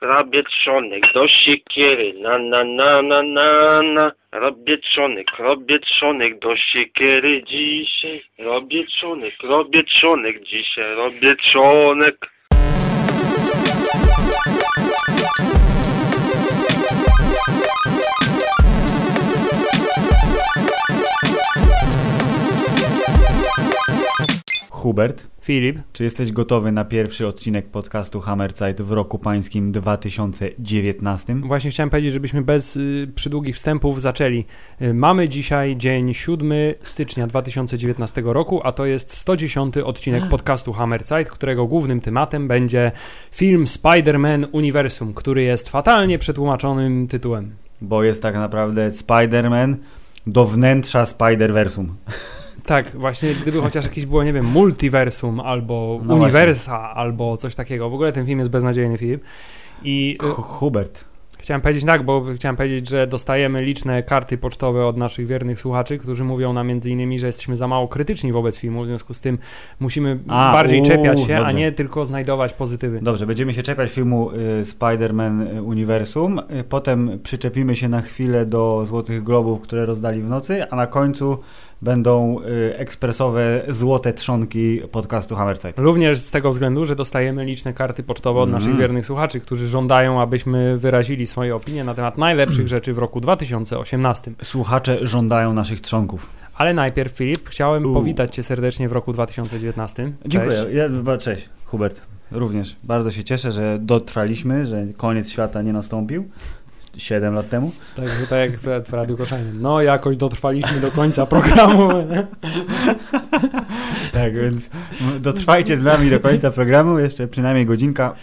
Trzonek do siekiery, na na na na na na. Robię trzonek, robię trzonek do siekiery dzisiaj. Robię trzonek, robię trzonek dzisiaj, robię trzonek. Hubert, Filip, czy jesteś gotowy na pierwszy odcinek podcastu Hammerzeit w roku pańskim 2019? właśnie chciałem powiedzieć, żebyśmy bez y, przydługich wstępów zaczęli. Y, mamy dzisiaj dzień 7 stycznia 2019 roku, a to jest 110 odcinek podcastu Hammerzeit, którego głównym tematem będzie film Spider-Man Uniwersum, który jest fatalnie przetłumaczonym tytułem. Bo jest tak naprawdę Spider-Man do wnętrza Spider-Versum. Tak, właśnie gdyby chociaż jakieś było, nie wiem, multiversum albo No uniwersa albo coś takiego. W ogóle ten film jest beznadziejny, Filip. I y, Hu- Hubert, Chciałem powiedzieć tak, bo chciałem powiedzieć, że dostajemy liczne karty pocztowe od naszych wiernych słuchaczy, którzy mówią nam między innymi, że jesteśmy za mało krytyczni wobec filmu, w związku z tym musimy A, bardziej uuu, czepiać się, a dobrze. nie tylko znajdować pozytywy. dobrze, będziemy się czepiać filmu y, Spider-Man y, Uniwersum, y, potem przyczepimy się na chwilę do Złotych Globów, które rozdali w nocy, a na końcu będą y, ekspresowe złote trzonki podcastu Hammerzeit. Również z tego względu, że dostajemy liczne karty pocztowe od Mm. naszych wiernych słuchaczy, którzy żądają, abyśmy wyrazili swoje opinie na temat najlepszych rzeczy w roku 2018. Słuchacze żądają naszych trzonków. Ale najpierw, Filip, chciałem U. powitać Cię serdecznie w roku 2019. Dziękuję. Cześć. Ja, ba- cześć, Hubert. Również. Bardzo się cieszę, że dotrwaliśmy, że koniec świata nie nastąpił. Siedem lat temu. Tak, że tak jak w, w Radiu Koszalnym. No, jakoś dotrwaliśmy do końca programu. Tak, więc dotrwajcie z nami do końca programu. Jeszcze przynajmniej godzinka.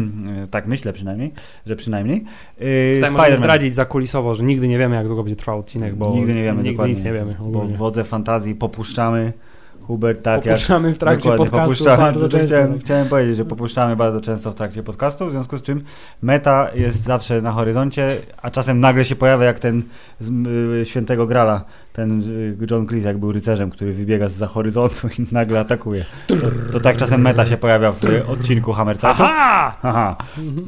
tak myślę przynajmniej, że przynajmniej. Yy, Tutaj możemy zdradzić zakulisowo, że nigdy nie wiemy, jak długo będzie trwał odcinek, bo Nigdy nie wiemy nigdy dokładnie. nic nie wiemy Bo ogólnie. wodze fantazji popuszczamy. Hubert, tak jak Popuszczamy w trakcie podcastu bardzo To często. Chciałem, chciałem powiedzieć, że popuszczamy bardzo często w trakcie podcastu, w związku z czym meta jest zawsze na horyzoncie, a czasem nagle się pojawia jak ten z y, Świętego Grala, ten y, John Cleese jak był rycerzem, który wybiega z za horyzontu i nagle atakuje. To, to tak czasem meta się pojawia w y, odcinku Hammercatu. Aha! Aha.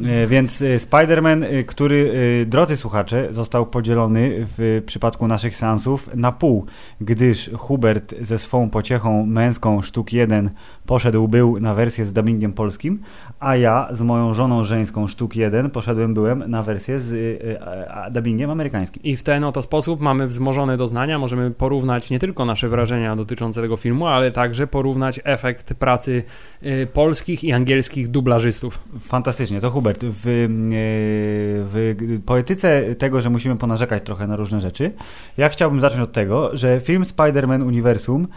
E, Więc e, Spider-Man, e, który, drodzy słuchacze, został podzielony w przypadku naszych seansów na pół, gdyż Hubert ze swą pociechą męską sztuk 1 poszedł był na wersję z dubbingiem polskim, a ja z moją żoną żeńską sztuk 1 poszedłem byłem na wersję z e, a, dubbingiem amerykańskim. I w ten oto sposób mamy wzmożone doznania, możemy porównać nie tylko nasze wrażenia dotyczące tego filmu, ale także porównać efekt pracy y, polskich i angielskich dublażystów. Fantastycznie, to Hubert, w, e, w poetyce tego, że musimy ponarzekać trochę na różne rzeczy, ja chciałbym zacząć od tego, że film Spider-Man Uniwersum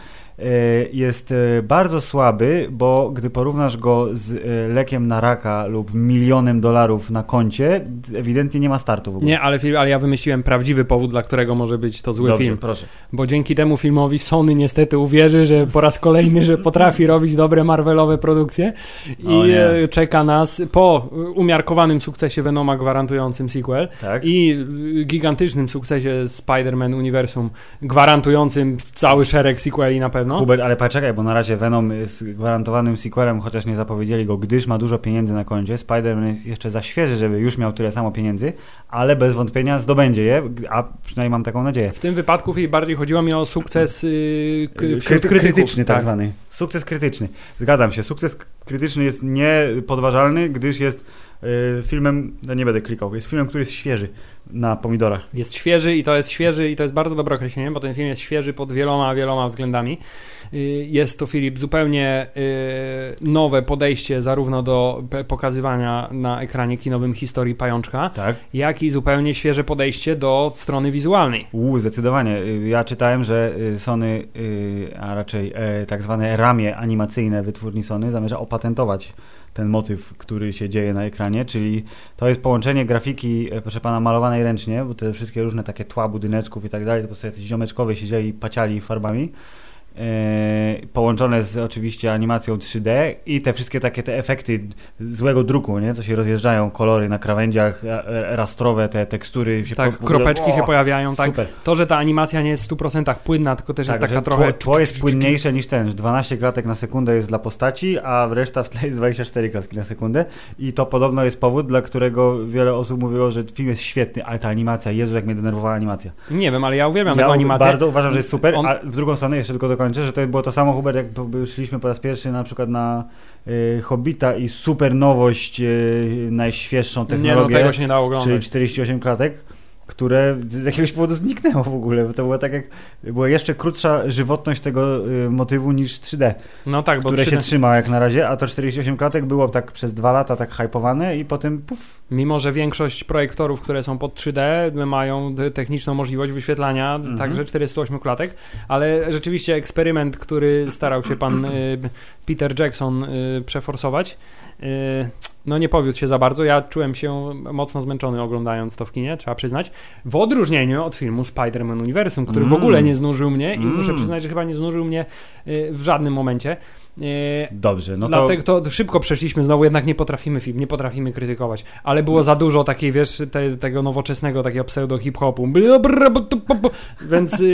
jest e, bardzo słaby, bo gdy porównasz go z e, lekiem na raka lub milionem dolarów na koncie, ewidentnie nie ma startu w ogóle. Nie, ale, film, ale ja wymyśliłem prawdziwy powód, dla którego może być to zły Dobrze, film. proszę. Bo dzięki temu filmowi Sony niestety uwierzy, że po raz kolejny, że potrafi robić dobre Marvelowe produkcje i e, czeka nas po umiarkowanym sukcesie Venoma gwarantującym sequel Tak? i gigantycznym sukcesie Spider-Man Uniwersum gwarantującym cały szereg sequeli na pewno. Hubert, ale poczekaj, bo na razie Venom jest gwarantowanym sequelem, chociaż nie zapowiedzieli go, gdyż ma dużo pieniędzy na koncie. Spider-Man jest jeszcze za świeży, żeby już miał tyle samo pieniędzy, ale bez wątpienia zdobędzie je, a przynajmniej mam taką nadzieję. W tym wypadku bardziej chodziło mi o sukces yy, wśród Kryty- krytyków. krytyczny tak, zwany. Sukces krytyczny. Zgadzam się. Sukces krytyczny jest niepodważalny, gdyż jest filmem, no nie będę klikał, jest filmem, który jest świeży na pomidorach. Jest świeży i to jest świeży i to jest bardzo dobre określenie, bo ten film jest świeży pod wieloma, wieloma względami. Y, Jest to, Filip, zupełnie y, nowe podejście zarówno do pokazywania na ekranie kinowym historii pajączka, Tak? jak i zupełnie świeże podejście do strony wizualnej. Uuu, zdecydowanie. Y, Ja czytałem, że y, Sony, y, a raczej e, tak zwane ramię animacyjne wytwórni Sony zamierza opatentować ten motyw, który się dzieje na ekranie, czyli to jest połączenie grafiki, e, proszę pana, malowanej ręcznie, bo te wszystkie różne takie tła budyneczków i tak dalej, to po prostu jacyś ziomeczkowie siedzieli, paciali farbami połączone z oczywiście animacją 3D i te wszystkie takie te efekty złego druku, nie? Co się rozjeżdżają, kolory na krawędziach, e, e, rastrowe, te tekstury się Tak, po- ogóle- kropeczki się o, pojawiają, tak. Super. To, że ta animacja nie jest w 100% płynna, tylko też jest Tak, taka że trochę... tło, tło jest płynniejsze niż ten, że 12 klatek na sekundę jest dla postaci, a reszta w tle jest 24 klatki na sekundę i to podobno jest powód, dla którego wiele osób mówiło, że film jest świetny, ale ta animacja, Jezu, jak mnie denerwowała animacja. Nie wiem, ale ja uwielbiam Ja animację. bardzo uważam, że jest super, On- a w drugą stronę jeszcze tylko dokończę, że to było to samo, Hubert, jak szliśmy po raz pierwszy na przykład na y, Hobbita i super nowość, y, najświeższą Nie, no technologię, tego się nie dało czyli oglądać. 48 klatek, które z jakiegoś powodu zniknęło w ogóle, bo to było tak jak, była jeszcze krótsza żywotność tego y, motywu niż 3D, No tak, bo które 3D, się trzyma jak na razie, a to 48 klatek było tak przez dwa lata tak hypowane i potem puf, mimo że większość projektorów, które są pod 3D, mają techniczną możliwość wyświetlania Mhm. także 408 klatek, ale rzeczywiście eksperyment, który starał się pan y, Peter Jackson y, przeforsować, no nie powiódł się za bardzo. Ja czułem się mocno zmęczony oglądając to w kinie, trzeba przyznać. W odróżnieniu od filmu Spider-Man Uniwersum, który w Mm. ogóle nie znużył mnie i Mm. muszę przyznać, że chyba nie znużył mnie y, w żadnym momencie. Y, dobrze, no to... Dlatego to szybko przeszliśmy, znowu jednak nie potrafimy film, nie potrafimy krytykować, ale było za dużo takiej, wiesz, te, tego nowoczesnego, takiego pseudo hip-hopu, więc y,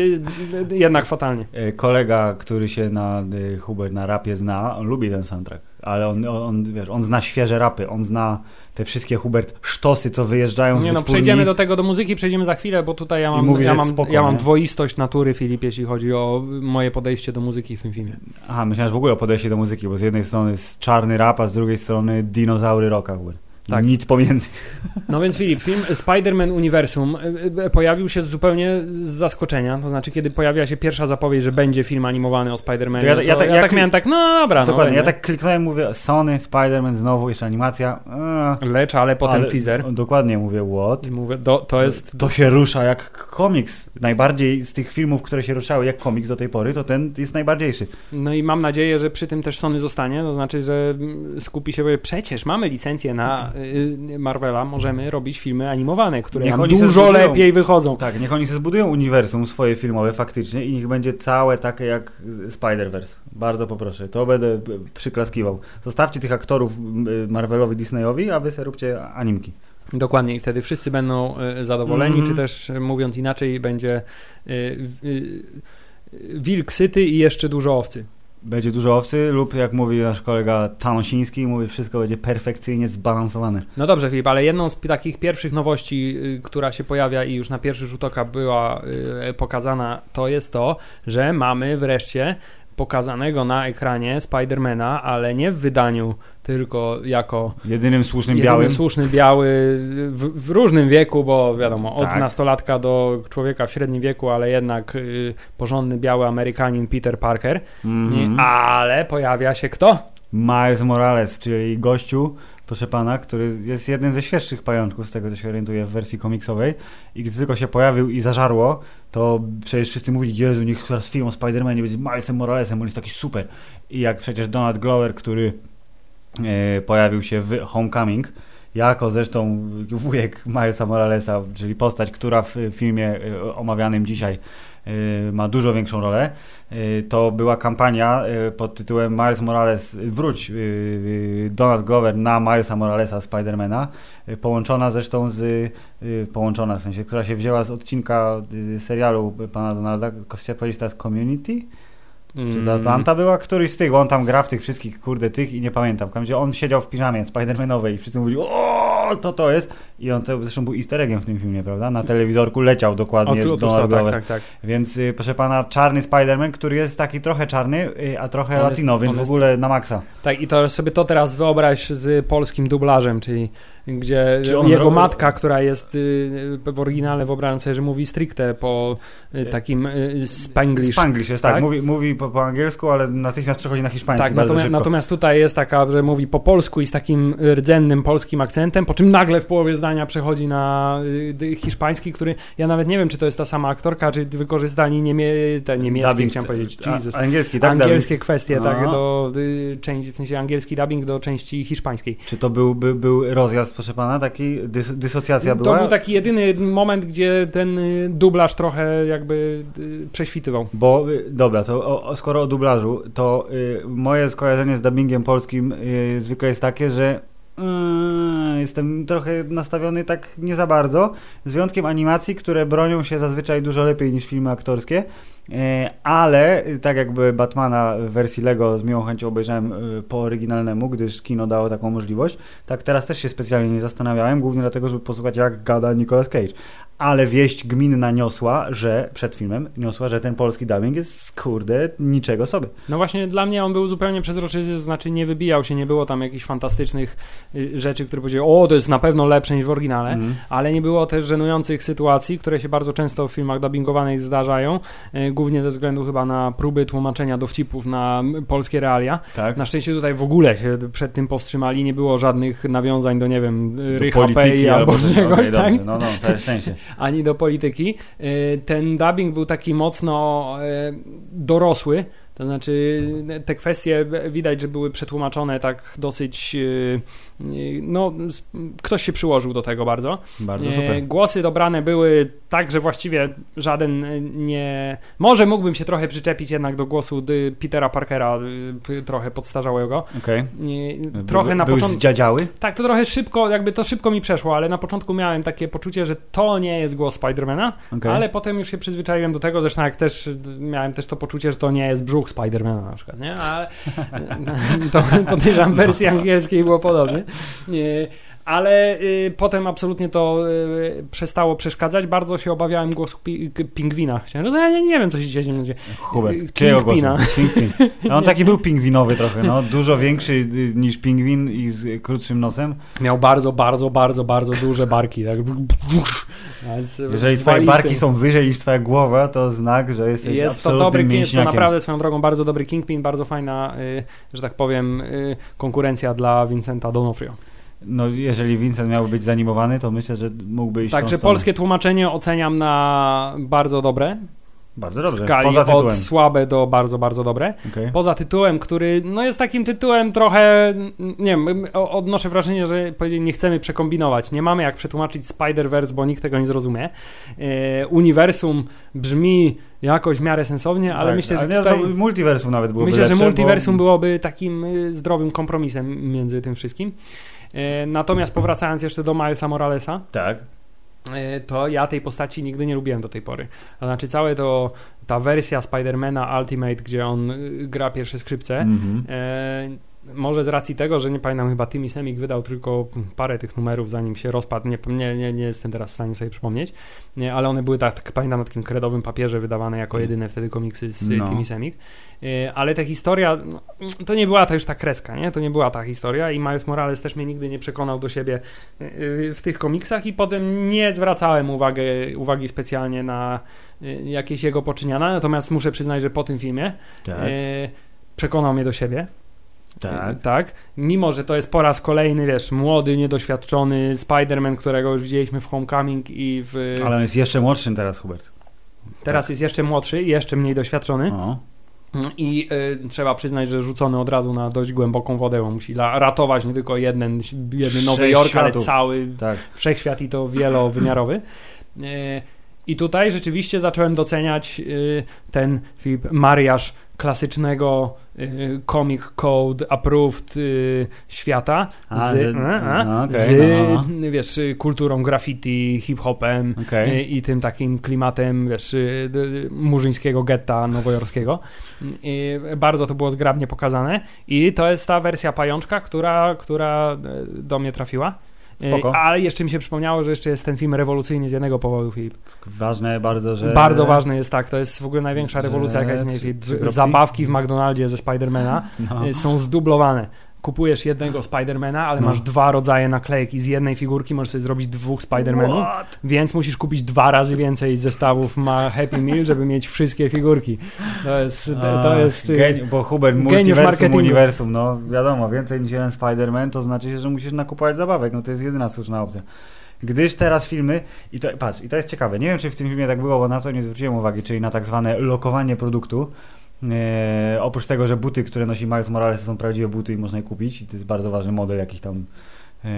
y, jednak fatalnie. Kolega, który się na y, Hubert na rapie zna, on lubi ten soundtrack, ale on, on, wiesz, on zna świeże rapy, on zna te wszystkie Hubert sztosy, co wyjeżdżają z Nie no, wytwórni. przejdziemy do tego, do muzyki, przejdziemy za chwilę, bo tutaj ja mam, ja mam, spoko, ja mam dwoistość natury, Filip, jeśli chodzi o moje podejście do muzyki w tym filmie. Aha, myślałem, w ogóle o podejście do muzyki, bo z jednej strony jest czarny rap, a z drugiej strony dinozaury rocka. Hubert. Tak. Nic pomiędzy. No więc Filip, film Spider-Man Uniwersum y, y, pojawił się zupełnie z zaskoczenia, to znaczy kiedy pojawia się pierwsza zapowiedź, że będzie film animowany o Spider-Manie, ja- to ja ja, tak- tak, jak- miałem tak, no dobra, Dokładnie, no ja tak kliknąłem, mówię Sony, Spider-Man, znowu jeszcze animacja. Eee, Lecz, ale potem ale- teaser. Dokładnie mówię, what? I mówię, do, to jest. To się rusza jak komiks. Najbardziej z tych filmów, które się ruszały jak komiks do tej pory, to ten jest najbardziejszy. No i mam nadzieję, że przy tym też Sony zostanie. To znaczy, że mm, skupi się, bo przecież mamy licencję na Marvela, możemy robić filmy animowane, które Niech nam dużo lepiej wychodzą. Tak, niech oni sobie zbudują uniwersum swoje filmowe faktycznie i niech będzie całe takie jak Spider-Verse. Bardzo poproszę. To będę przyklaskiwał. Zostawcie tych aktorów m, Marvelowi, Disneyowi, a wy sobie róbcie animki. Dokładnie, i wtedy wszyscy będą y, zadowoleni, Mhm. czy też y, mówiąc inaczej, będzie y, y, y, wilk syty i jeszcze dużo owcy. Będzie dużo owcy lub jak mówi nasz kolega Tanosiński, mówi wszystko będzie perfekcyjnie zbalansowane. No dobrze, Filip, ale jedną z takich pierwszych nowości, y, która się pojawia i już na pierwszy rzut oka była y, pokazana, to jest to, że mamy wreszcie pokazanego na ekranie Spidermana, ale nie w wydaniu tylko jako Jedynym słusznym jedyny białym. słuszny biały w, w różnym wieku, bo wiadomo, od Tak. nastolatka do człowieka w średnim wieku, ale jednak y, porządny biały Amerykanin Peter Parker, Mhm. Nie, ale pojawia się kto? Miles Morales, czyli gościu, proszę pana, który jest jednym ze świeższych pajączków, z tego co się orientuję w wersji komiksowej. I gdy tylko się pojawił i zażarło, to przecież wszyscy mówili, Jezu, niech teraz film o Spider-Manie będzie Milesem Moralesem, on jest taki super. I jak przecież Donald Glover, który e, pojawił się w Homecoming, jako zresztą wujek Milesa Moralesa, czyli postać, która w filmie e, omawianym dzisiaj ma dużo większą rolę, e, to była kampania e, pod tytułem Miles Morales, wróć Donald Glover na Milesa Moralesa Spidermana, połączona zresztą z, połączona w sensie, która się wzięła z odcinka serialu pana Donalda, chciałem powiedzieć teraz Community? Czy to Atlanta była? Któryś z tych, bo on tam gra w tych wszystkich, kurde, tych i nie pamiętam. Tam, gdzie on siedział w piżamie Spider-Manowej i wszyscy mówili, o, to to jest. I on to zresztą był easter eggiem w tym filmie, prawda? Na telewizorku leciał dokładnie otóż Donald tak, tak, tak. Więc y, proszę pana, czarny Spider-Man, który jest taki trochę czarny, y, a trochę On jest- latino, więc w jest- ogóle na maksa. Tak, i to sobie to teraz wyobraź z polskim dublażem, czyli gdzie jego matka, która jest y, w oryginale, wyobrażam sobie, że mówi stricte po y, takim y, spanglish. Spanglish jest, tak, tak? Mówi, mówi po, po angielsku, ale natychmiast przechodzi na hiszpański Tak, natomiast, natomiast tutaj jest taka, że mówi po polsku i z takim rdzennym polskim akcentem, po czym nagle w połowie zdania czytania przechodzi na y, hiszpański, który ja nawet nie wiem, czy to jest ta sama aktorka, czy wykorzystali niemie, te niemieckie, Dubbing, chciałem powiedzieć, Jesus. Angielski, tak? Angielskie kwestie, No. tak, do y, części, w sensie angielski dubbing do części hiszpańskiej. Czy to był, by, był rozjazd, proszę pana, taki dys, dysocjacja była? To był taki jedyny moment, gdzie ten y, dublaż trochę jakby y, prześwitywał. Bo, y, dobra, to o, skoro o dublażu, to y, moje skojarzenie z dubbingiem polskim y, zwykle jest takie, że y, jestem trochę nastawiony tak nie za bardzo, z wyjątkiem animacji, które bronią się zazwyczaj dużo lepiej niż filmy aktorskie, y, ale tak jakby Batmana w wersji Lego z miłą chęcią obejrzałem y, po oryginalnemu, gdyż kino dało taką możliwość, tak teraz też się specjalnie nie zastanawiałem, głównie dlatego, żeby posłuchać jak gada Nicolas Cage. Ale wieść gminna niosła, że przed filmem niosła, że ten polski dubbing jest kurde niczego sobie. No właśnie dla mnie on był zupełnie przezroczysty, to znaczy nie wybijał się, nie było tam jakichś fantastycznych y, rzeczy, które powiedziały, o to jest na pewno lepsze niż w oryginale, Mhm. ale nie było też żenujących sytuacji, które się bardzo często w filmach dubbingowanych zdarzają, y, głównie ze względu chyba na próby tłumaczenia dowcipów na polskie realia. Tak. Na szczęście tutaj w ogóle się przed tym powstrzymali, nie było żadnych nawiązań do, nie wiem, Rycha albo coś. czegoś, Okej, tak? No, no, całe szczęście. Ani do polityki. Y, Ten dubbing był taki mocno y, dorosły. To znaczy, te kwestie widać, że były przetłumaczone tak dosyć. No, ktoś się przyłożył do tego bardzo. Bardzo E, super. Głosy dobrane były tak, że właściwie żaden e, nie. Może mógłbym się trochę przyczepić jednak do głosu Petera Parkera, y, trochę podstarzałego. Okej. E, Trochę Był- na początku. zdziadziały? Tak, to trochę szybko, jakby to szybko mi przeszło, ale na początku miałem takie poczucie, że to nie jest głos Spidermana, Okej. ale potem już się przyzwyczaiłem do tego, zresztą jak też miałem też to poczucie, że to nie jest brzuch Spidermana na przykład, nie? Ale to podejrzewam wersji angielskiej było podobnie. Nie, Ale y, potem absolutnie to y, przestało przeszkadzać. Bardzo się obawiałem głosu pi- pingwina. Chciałem, no, ja nie, wiem, co się dzieje. Hubert, Y? Kingpina. Kingpin. No, on taki był pingwinowy trochę, no. Dużo większy y, niż pingwin i z krótszym nosem. Miał bardzo, bardzo, bardzo, bardzo duże barki. Tak. Jeżeli twoje barki są wyżej niż twoja głowa, to znak, że jesteś Jest to absolutnym dobry, jest to naprawdę swoją drogą bardzo dobry Kingpin, bardzo fajna, y, że tak powiem, y, konkurencja dla Vincenta Donofrio. No, jeżeli Vincent miałby być zanimowany, to myślę, że mógłby iść w Także polskie tłumaczenie oceniam na bardzo dobre. Bardzo W dobrze. skali Poza tytułem. od słabe do bardzo, bardzo dobre. Okej. Poza tytułem, który no jest takim tytułem trochę, nie wiem, odnoszę wrażenie, że nie chcemy przekombinować. Nie mamy jak przetłumaczyć Spider-Verse, bo nikt tego nie zrozumie. E, uniwersum brzmi jakoś w miarę sensownie, ale Tak, myślę, że ale tutaj... to multiversum nawet byłoby Myślę, lepsze, że multiversum bo... byłoby takim y, zdrowym kompromisem między tym wszystkim. E, Natomiast powracając jeszcze do Milesa Moralesa, Tak. e, to ja tej postaci nigdy nie lubiłem do tej pory. To znaczy całe to, ta wersja Spidermana Ultimate, gdzie on y, gra pierwsze skrzypce, Mhm. e, może z racji tego, że nie pamiętam, chyba Timmy Semik wydał tylko parę tych numerów, zanim się rozpadł, nie, nie, nie, nie jestem teraz w stanie sobie przypomnieć, nie, ale one były tak, pamiętam, na takim kredowym papierze wydawane jako jedyne wtedy komiksy z No. Timmy Semik. E, Ale ta historia, no, to nie była ta już ta kreska, nie? To nie była ta historia i Miles Morales też mnie nigdy nie przekonał do siebie e, w tych komiksach i potem nie zwracałem uwagę, uwagi specjalnie na jakieś jego poczyniania, natomiast muszę przyznać, że po tym filmie Tak. przekonał mnie do siebie. Tak. E, tak. Mimo, że to jest po raz kolejny, wiesz, młody, niedoświadczony Spider-Man, którego już widzieliśmy w Homecoming i w... Ale on jest jeszcze młodszym teraz, Hubert. Teraz jest jeszcze młodszy i jeszcze mniej doświadczony. O. I y, trzeba przyznać, że rzucony od razu na dość głęboką wodę, bo musi la- ratować nie tylko jeden, jeden Nowy Jork, ale cały Tak. wszechświat i to wielowymiarowy. E, I tutaj rzeczywiście zacząłem doceniać y, ten Filip mariaż klasycznego y, comic code approved y, świata A, z, że- a, a, no, okej, z no. wiesz, y, kulturą graffiti, hip-hopem Okej. y, i tym takim klimatem wiesz, y, d- murzyńskiego getta nowojorskiego. I bardzo to było zgrabnie pokazane i to jest ta wersja pajączka, która, która y, do mnie trafiła. Spoko. Ale jeszcze mi się przypomniało, że jeszcze jest ten film rewolucyjny z jednego powodu, Filip. Ważne bardzo, że... Bardzo ważny jest tak, to jest w ogóle największa że- rewolucja, jaka jest, nie, Filip. Zabawki w McDonaldzie ze Spidermana No. y, są zdublowane. Kupujesz jednego Spidermana, ale No. masz dwa rodzaje naklejek i z jednej figurki możesz sobie zrobić dwóch Spidermanów, What? więc musisz kupić dwa razy więcej zestawów ma Happy Meal, żeby mieć wszystkie figurki. To jest, to jest y, Geni- bo Hubert, geniusz multiversum, marketingu. uniwersum, no wiadomo, więcej niż jeden Spider-Man to znaczy, że musisz nakupować zabawek, no to jest jedyna słuszna opcja. Gdyż teraz filmy, i to, patrz, i to jest ciekawe, nie wiem czy w tym filmie tak było, bo na to nie zwróciłem uwagi, czyli na tak zwane lokowanie produktu. E, oprócz tego, że buty, które nosi Miles Morales są prawdziwe buty i można je kupić, i to jest bardzo ważny model jakiś tam e,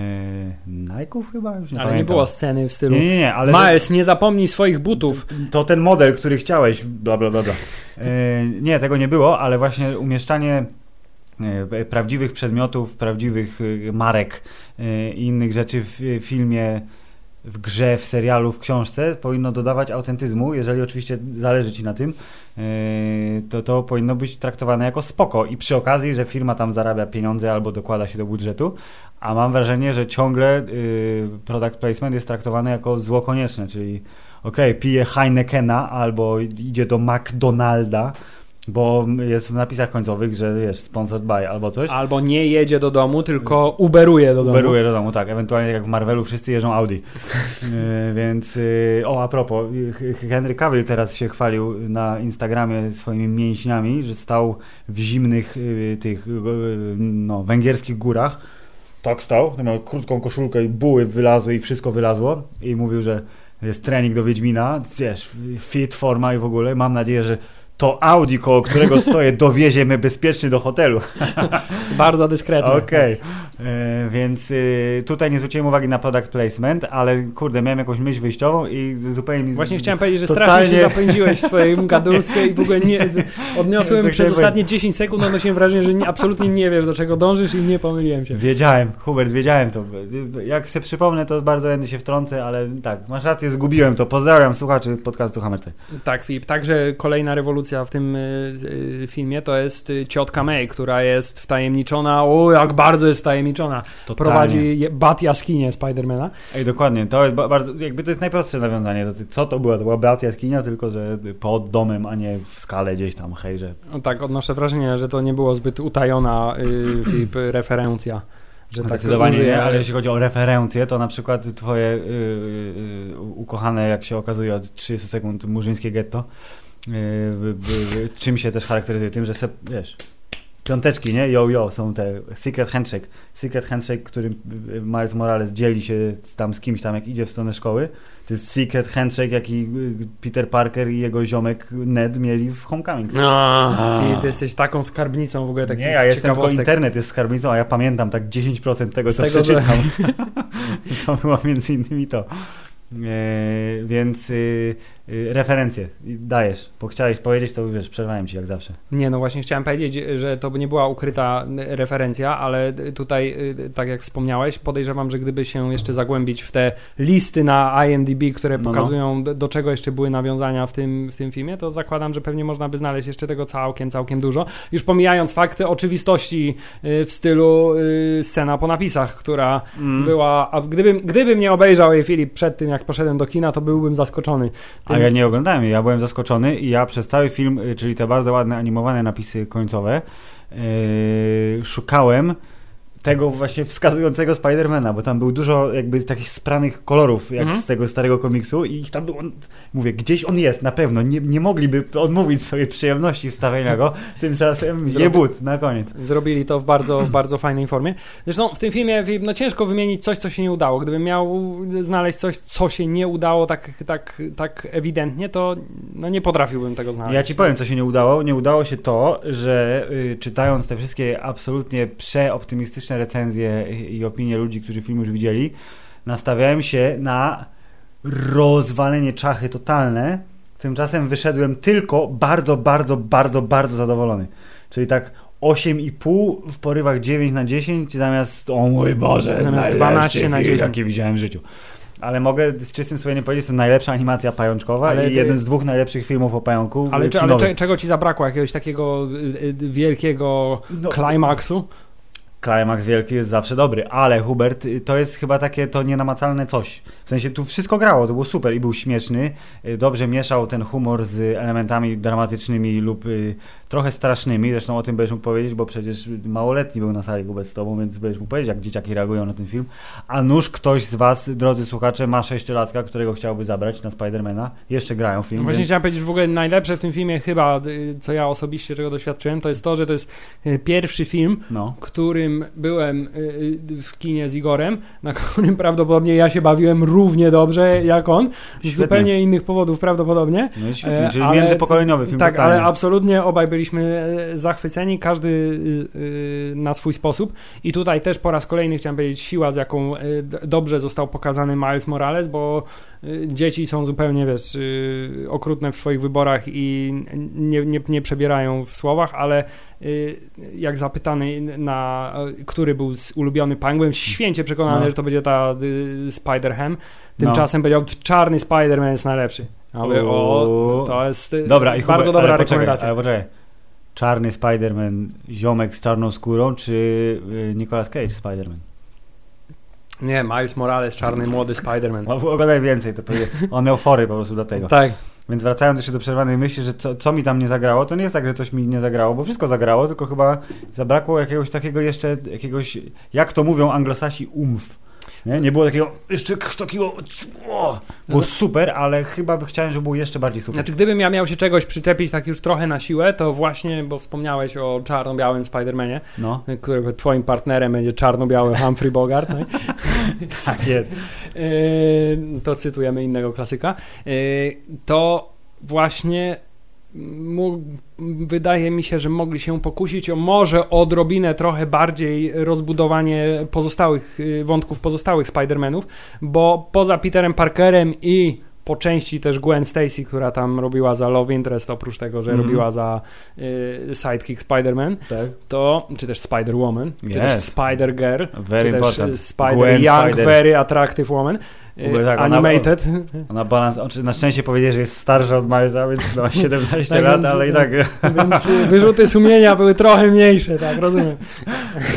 Nike'ów chyba? Już nie Ale nie pamiętam. było sceny w stylu Nie, nie, nie, ale... Miles, nie zapomnij swoich butów. To ten model, który chciałeś, bla bla bla bla. E, nie, tego nie było, ale właśnie umieszczanie prawdziwych przedmiotów, prawdziwych marek i innych rzeczy w filmie, w grze, w serialu, w książce powinno dodawać autentyzmu, jeżeli oczywiście zależy Ci na tym, e, to to powinno być traktowane jako spoko. I przy okazji, że firma tam zarabia pieniądze albo dokłada się do budżetu, a mam wrażenie, że ciągle y, product placement jest traktowany jako zło konieczne, czyli okej, pije Heinekena albo idzie do McDonalda, bo jest w napisach końcowych, że wiesz, sponsored by albo coś. Albo nie jedzie do domu, tylko uberuje do domu. Uberuje do domu, tak. Ewentualnie jak w Marvelu wszyscy jeżdżą Audi. Y, więc, y, o a propos, Henry Cavill teraz się chwalił na Instagramie swoimi mięśniami, że stał w zimnych y, tych no, węgierskich górach. Tak stał, miał krótką koszulkę i buły wylazły i wszystko wylazło i mówił, że jest trening do Wiedźmina, wiesz, fit, forma i w ogóle. Mam nadzieję, że to Audi, koło którego stoję, dowiezie mnie bezpiecznie do hotelu. Jest bardzo dyskretny. Okej, E, więc y, tutaj nie zwróciłem uwagi na product placement, ale kurde, miałem jakąś myśl wyjściową i zupełnie mi... Właśnie chciałem powiedzieć, że Totalnie- strasznie się zapędziłeś w swoim gadulstwie i w ogóle nie, odniosłem Tak przez ostatnie 10 sekund, odnosiłem wrażenie, że nie, absolutnie nie wiesz, do czego dążysz i nie pomyliłem się. Wiedziałem, Hubert, wiedziałem to. Jak się przypomnę, to bardzo chętnie się wtrącę, ale tak, masz rację, zgubiłem to. Pozdrawiam słuchaczy podcastu Hammerce. Tak, Filip. Także kolejna rewolucja w tym y, y, filmie to jest y, ciotka May, która jest wtajemniczona. O, jak bardzo jest wtajemniczona. Prowadzi je- bat jaskinię Spidermana. Ej, dokładnie, to jest ba- bardzo, jakby to jest najprostsze nawiązanie. do tej- Co to była? To była Beat Jaskinia, tylko że pod domem, a nie w skale gdzieś tam, hejże. No tak, odnoszę wrażenie, że to nie było zbyt utajona y, referencja. Że tak Zdecydowanie użyję- nie, ale jeśli chodzi o referencje, to na przykład twoje y, y, y, ukochane, jak się okazuje, od 30 sekund murzyńskie getto, y, y, y, y, czym się też charakteryzuje? Tym, że se, wiesz, piąteczki, nie? Yo, yo, są te secret handshake. Secret handshake, którym y, Miles Morales dzieli się tam z kimś tam, jak idzie w stronę szkoły. To jest secret handshake, jaki y, Peter Parker i jego ziomek Ned mieli w Homecoming. No, Filip, ty jesteś taką skarbnicą w ogóle takich Nie, ja jestem tylko internet jest skarbnicą, a ja pamiętam tak 10% tego, Z co tego, że- przeczytam. to było między innymi to. E, więc y, y, referencje I dajesz, bo chciałeś powiedzieć, to wiesz, przerwałem ci jak zawsze. Nie, no właśnie chciałem powiedzieć, że to nie była ukryta referencja, ale tutaj, y, tak jak wspomniałeś, podejrzewam, że gdyby się jeszcze zagłębić w te listy na IMDb, które No, no. pokazują do, czego jeszcze były nawiązania w tym, w tym filmie, to zakładam, że pewnie można by znaleźć jeszcze tego całkiem, całkiem dużo. Już pomijając fakty oczywistości y, w stylu scena po napisach, która Mm. była, a gdybym, gdybym nie obejrzał jej Filip przed tym, jak poszedłem do kina, to byłbym zaskoczony. A ja nie oglądałem jej, ja byłem zaskoczony i ja przez cały film, y, czyli te bardzo ładne animowane napisy końcowe, yy, szukałem tego właśnie wskazującego Spidermana, bo tam był dużo jakby takich spranych kolorów, jak Mhm. z tego starego komiksu i tam było, mówię, gdzieś on jest, na pewno, nie, nie mogliby odmówić sobie przyjemności wstawienia go, tymczasem Zrobi- jebut na koniec. Zrobili to w bardzo, w bardzo fajnej formie. Zresztą w tym filmie no ciężko wymienić coś, co się nie udało. Gdybym miał znaleźć coś, co się nie udało tak, tak, tak ewidentnie, to no nie potrafiłbym tego znaleźć. Ja ci powiem, co się nie udało. Nie udało się to, że y, czytając te wszystkie absolutnie przeoptymistyczne recenzje i, opinie ludzi, którzy film już widzieli, nastawiałem się na rozwalenie czachy totalne. Tymczasem wyszedłem tylko bardzo, bardzo, bardzo, bardzo zadowolony. Czyli tak 8,5 w porywach 9 na 10 zamiast o mój Boże, Zamiast najlepszy 12 na film, 10. jaki widziałem w życiu. Ale mogę z czystym sumieniem powiedzieć, że to najlepsza animacja pajączkowa Ale i ty- jeden z dwóch najlepszych filmów o pająku Ale, czy, ale czego ci zabrakło? Jakiegoś takiego y, y, wielkiego No, klimaksu? Climax wielki jest zawsze dobry, ale Hubert, y, to jest chyba takie to nienamacalne coś. W sensie tu wszystko grało, to było super i był śmieszny, y, dobrze mieszał ten humor z elementami dramatycznymi lub y, trochę strasznymi, zresztą o tym będziesz mógł powiedzieć, bo przecież małoletni był na sali z tobą, więc będziesz mógł powiedzieć, jak dzieciaki reagują na ten film. A nuż ktoś z was, drodzy słuchacze, ma sześciolatka, którego chciałby zabrać na Spidermana, jeszcze grają film. Właśnie więc... chciałem powiedzieć, że w ogóle najlepsze w tym filmie chyba, y, co ja osobiście czego doświadczyłem, to jest to, że to jest y, pierwszy film, No. którym byłem, y, w kinie z Igorem, na którym prawdopodobnie ja się bawiłem równie dobrze jak on, z zupełnie innych powodów prawdopodobnie. No i świetnie, E, czyli ale- międzypokoleniowy film Tak, totalnie. ale absolutnie obaj byliśmy e, zachwyceni, każdy y, y, na swój sposób. I tutaj też po raz kolejny chciałem powiedzieć siła, z jaką d- dobrze został pokazany Miles Morales, bo y, dzieci są zupełnie, wiesz, y, okrutne w swoich wyborach i nie, nie, nie przebierają w słowach, ale jak zapytany na, który był ulubiony pan, byłem święcie przekonany, No. że to będzie ta Spider-Ham. Tymczasem powiedział, czarny Spider-Man jest najlepszy. Ja mówię, o, to jest Dobra, i bardzo Hubert, dobra ale poczekaj, rekomendacja. Ale poczekaj. Czarny Spider-Man, ziomek z czarną skórą, czy y, Nicolas Cage Spider-Man? Nie, Miles Morales, czarny młody Spider-Man. No, Oglądaj więcej, to pewnie on miał fory po prostu do tego. Tak, Więc wracając jeszcze do przerwanej myśli, że co, co mi tam nie zagrało, to nie jest tak, że coś mi nie zagrało, bo wszystko zagrało, tylko chyba zabrakło jakiegoś takiego jeszcze, jakiegoś, jak to mówią anglosasi, umf. Nie, nie było takiego, jeszcze takiego, o, było super, ale chyba by chciałem, żeby było jeszcze bardziej super. znaczy gdybym ja miał się czegoś przyczepić tak już trochę na siłę, to właśnie, bo wspomniałeś o czarno-białym Spider-Manie, No, którego twoim partnerem będzie czarno-biały Humphrey Bogart, no. tak jest. Yy, to cytujemy innego klasyka, Yy, to właśnie wydaje mi się, że mogli się pokusić o może odrobinę trochę bardziej rozbudowanie pozostałych yy, wątków pozostałych Spider-Manów, bo poza Peterem Parkerem i po części też Gwen Stacy, która tam robiła za Love Interest, oprócz tego, że Mhm. robiła za y, Sidekick Spider-Man, Tak. to, czy też Spider-Woman, czy też Yes. Spider-Girl, Very czy też important. y, Spider Gwen Young, Spider. Very Attractive Woman, y, tak, ona- Animated. Ona balans, znaczy na szczęście powiedzieć, że jest starsza od Milesa, więc ma 17 Tak, lat, więc- ale i tak Więc wyrzuty sumienia były trochę mniejsze, tak, rozumiem.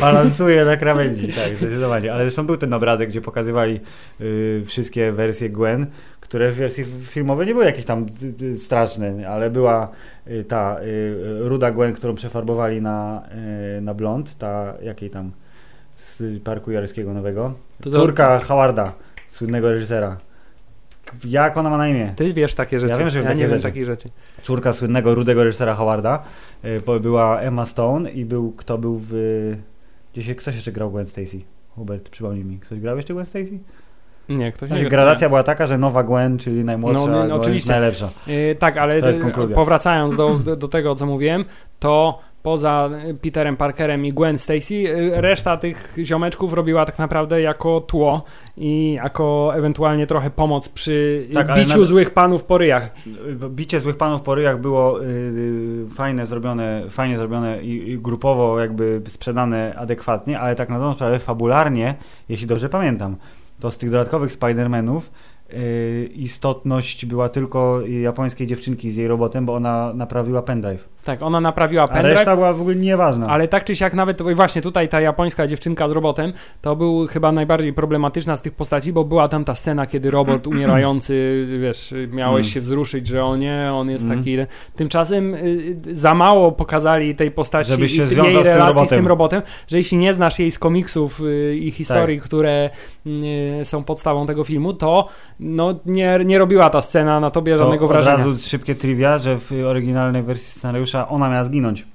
balansuje na krawędzi, tak, zdecydowanie. Ale zresztą był ten obrazek, gdzie pokazywali y, wszystkie wersje Gwen, które w wersji filmowej nie były jakieś tam y, y, straszne, ale była y, ta ruda Gwen, którą przefarbowali na, na blond, ta jakiej tam z Parku Jarskiego Nowego. To, to, Córka Howarda, słynnego reżysera. Jak ona ma na imię? ty wiesz takie rzeczy, Ja wiem, że wiem ja takie nie wiem rzeczy. takich rzeczy. córka słynnego rudego reżysera Howarda. Była Emma Stone i był, kto był w... Gdzie się, ktoś jeszcze grał Gwen Stacy? Hubert, przypomnij mi. Ktoś grał jeszcze Gwen Stacy? Nie, ktoś Znaczy, nie gradacja była taka, że nowa Gwen, czyli najmłodsza, No, no, oczywiście. jest najlepsza. Y, tak, ale powracając do, do, do tego, co mówiłem, to poza y, Peterem Parkerem i Gwen Stacy, y, reszta tych ziomeczków robiła tak naprawdę jako tło i jako ewentualnie trochę pomoc przy Tak, biciu na- złych panów po ryjach. Bicie złych panów po ryjach było y, y, fajne zrobione, fajnie zrobione i, i grupowo jakby sprzedane adekwatnie, ale tak na dobrą sprawę fabularnie, jeśli dobrze pamiętam, to z tych dodatkowych Spider-Manów y, istotność była tylko japońskiej dziewczynki z jej robotem, bo ona naprawiła pendrive. Tak, ona naprawiła A pendrive, reszta była w ogóle nieważna. Ale tak czy siak nawet, właśnie tutaj ta japońska dziewczynka z robotem, to był chyba najbardziej problematyczna z tych postaci, bo była tam ta scena, kiedy robot umierający, wiesz, miałeś Mm. się wzruszyć, że o nie, on jest Mm. taki... Tymczasem y, za mało pokazali tej postaci Żebyś się i jej z tym relacji z robotem. tym robotem, że jeśli nie znasz jej z komiksów y, i historii, Tak. które y, są podstawą tego filmu, to no, nie, nie robiła ta scena na tobie to żadnego od wrażenia. razu szybkie trivia, że w oryginalnej wersji scenariusza ona miała zginąć.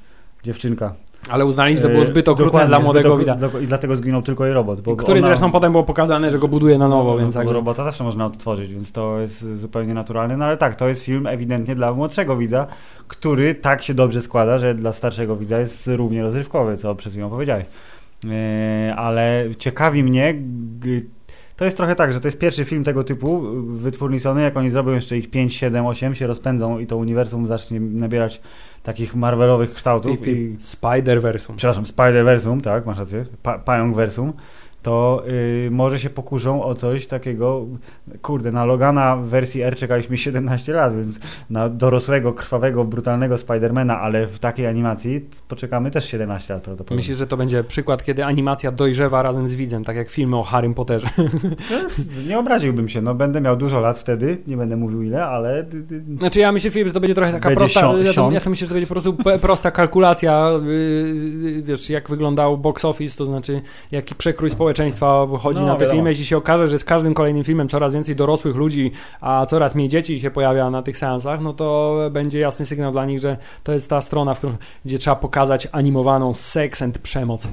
Dziewczynka. Ale uznali, że to było E, zbyt okrutne dla młodego okru- widza. I dlatego zginął tylko jej robot. Bo Który ona- zresztą potem było pokazane, że go buduje na nowo, więc bo jakby... robota zawsze można odtworzyć, więc to jest zupełnie naturalne. No ale tak, to jest film ewidentnie dla młodszego widza, który tak się dobrze składa, że dla starszego widza jest równie rozrywkowy, co przed chwilą powiedziałeś. E, ale ciekawi mnie, to jest trochę tak, że to jest pierwszy film tego typu wytwórni Sony, jak oni zrobią jeszcze ich 5, 7, 8, się rozpędzą i to uniwersum zacznie nabierać takich Marvelowych kształtów i Spider-Versum. przepraszam, Spider-Versum, tak, masz rację, pa Pająk-Versum, to y, może się pokuszą o coś takiego, kurde, na Logana w wersji R czekaliśmy 17 lat, więc na dorosłego, krwawego, brutalnego Spidermana, ale w takiej animacji poczekamy też 17 lat prawdopodobnie. Myślisz, że to będzie przykład, kiedy animacja dojrzewa razem z widzem, tak jak filmy o Harrym Potterze. Nie obraziłbym się, no będę miał dużo lat wtedy, nie będę mówił ile, ale... Znaczy ja myślę, Filip, że to będzie trochę taka Będzie prosta, sią- ja, to, siąd. ja to myślę, że to będzie po prostu prosta kalkulacja, yy, wiesz, jak wyglądał box office, to znaczy jaki przekrój społeczny społeczeństwa chodzi No, na te wiadomo. filmy. Jeśli się okaże, że z każdym kolejnym filmem coraz więcej dorosłych ludzi, a coraz mniej dzieci się pojawia na tych seansach, no to będzie jasny sygnał dla nich, że to jest ta strona, w którą, gdzie trzeba pokazać animowaną seks and przemoc.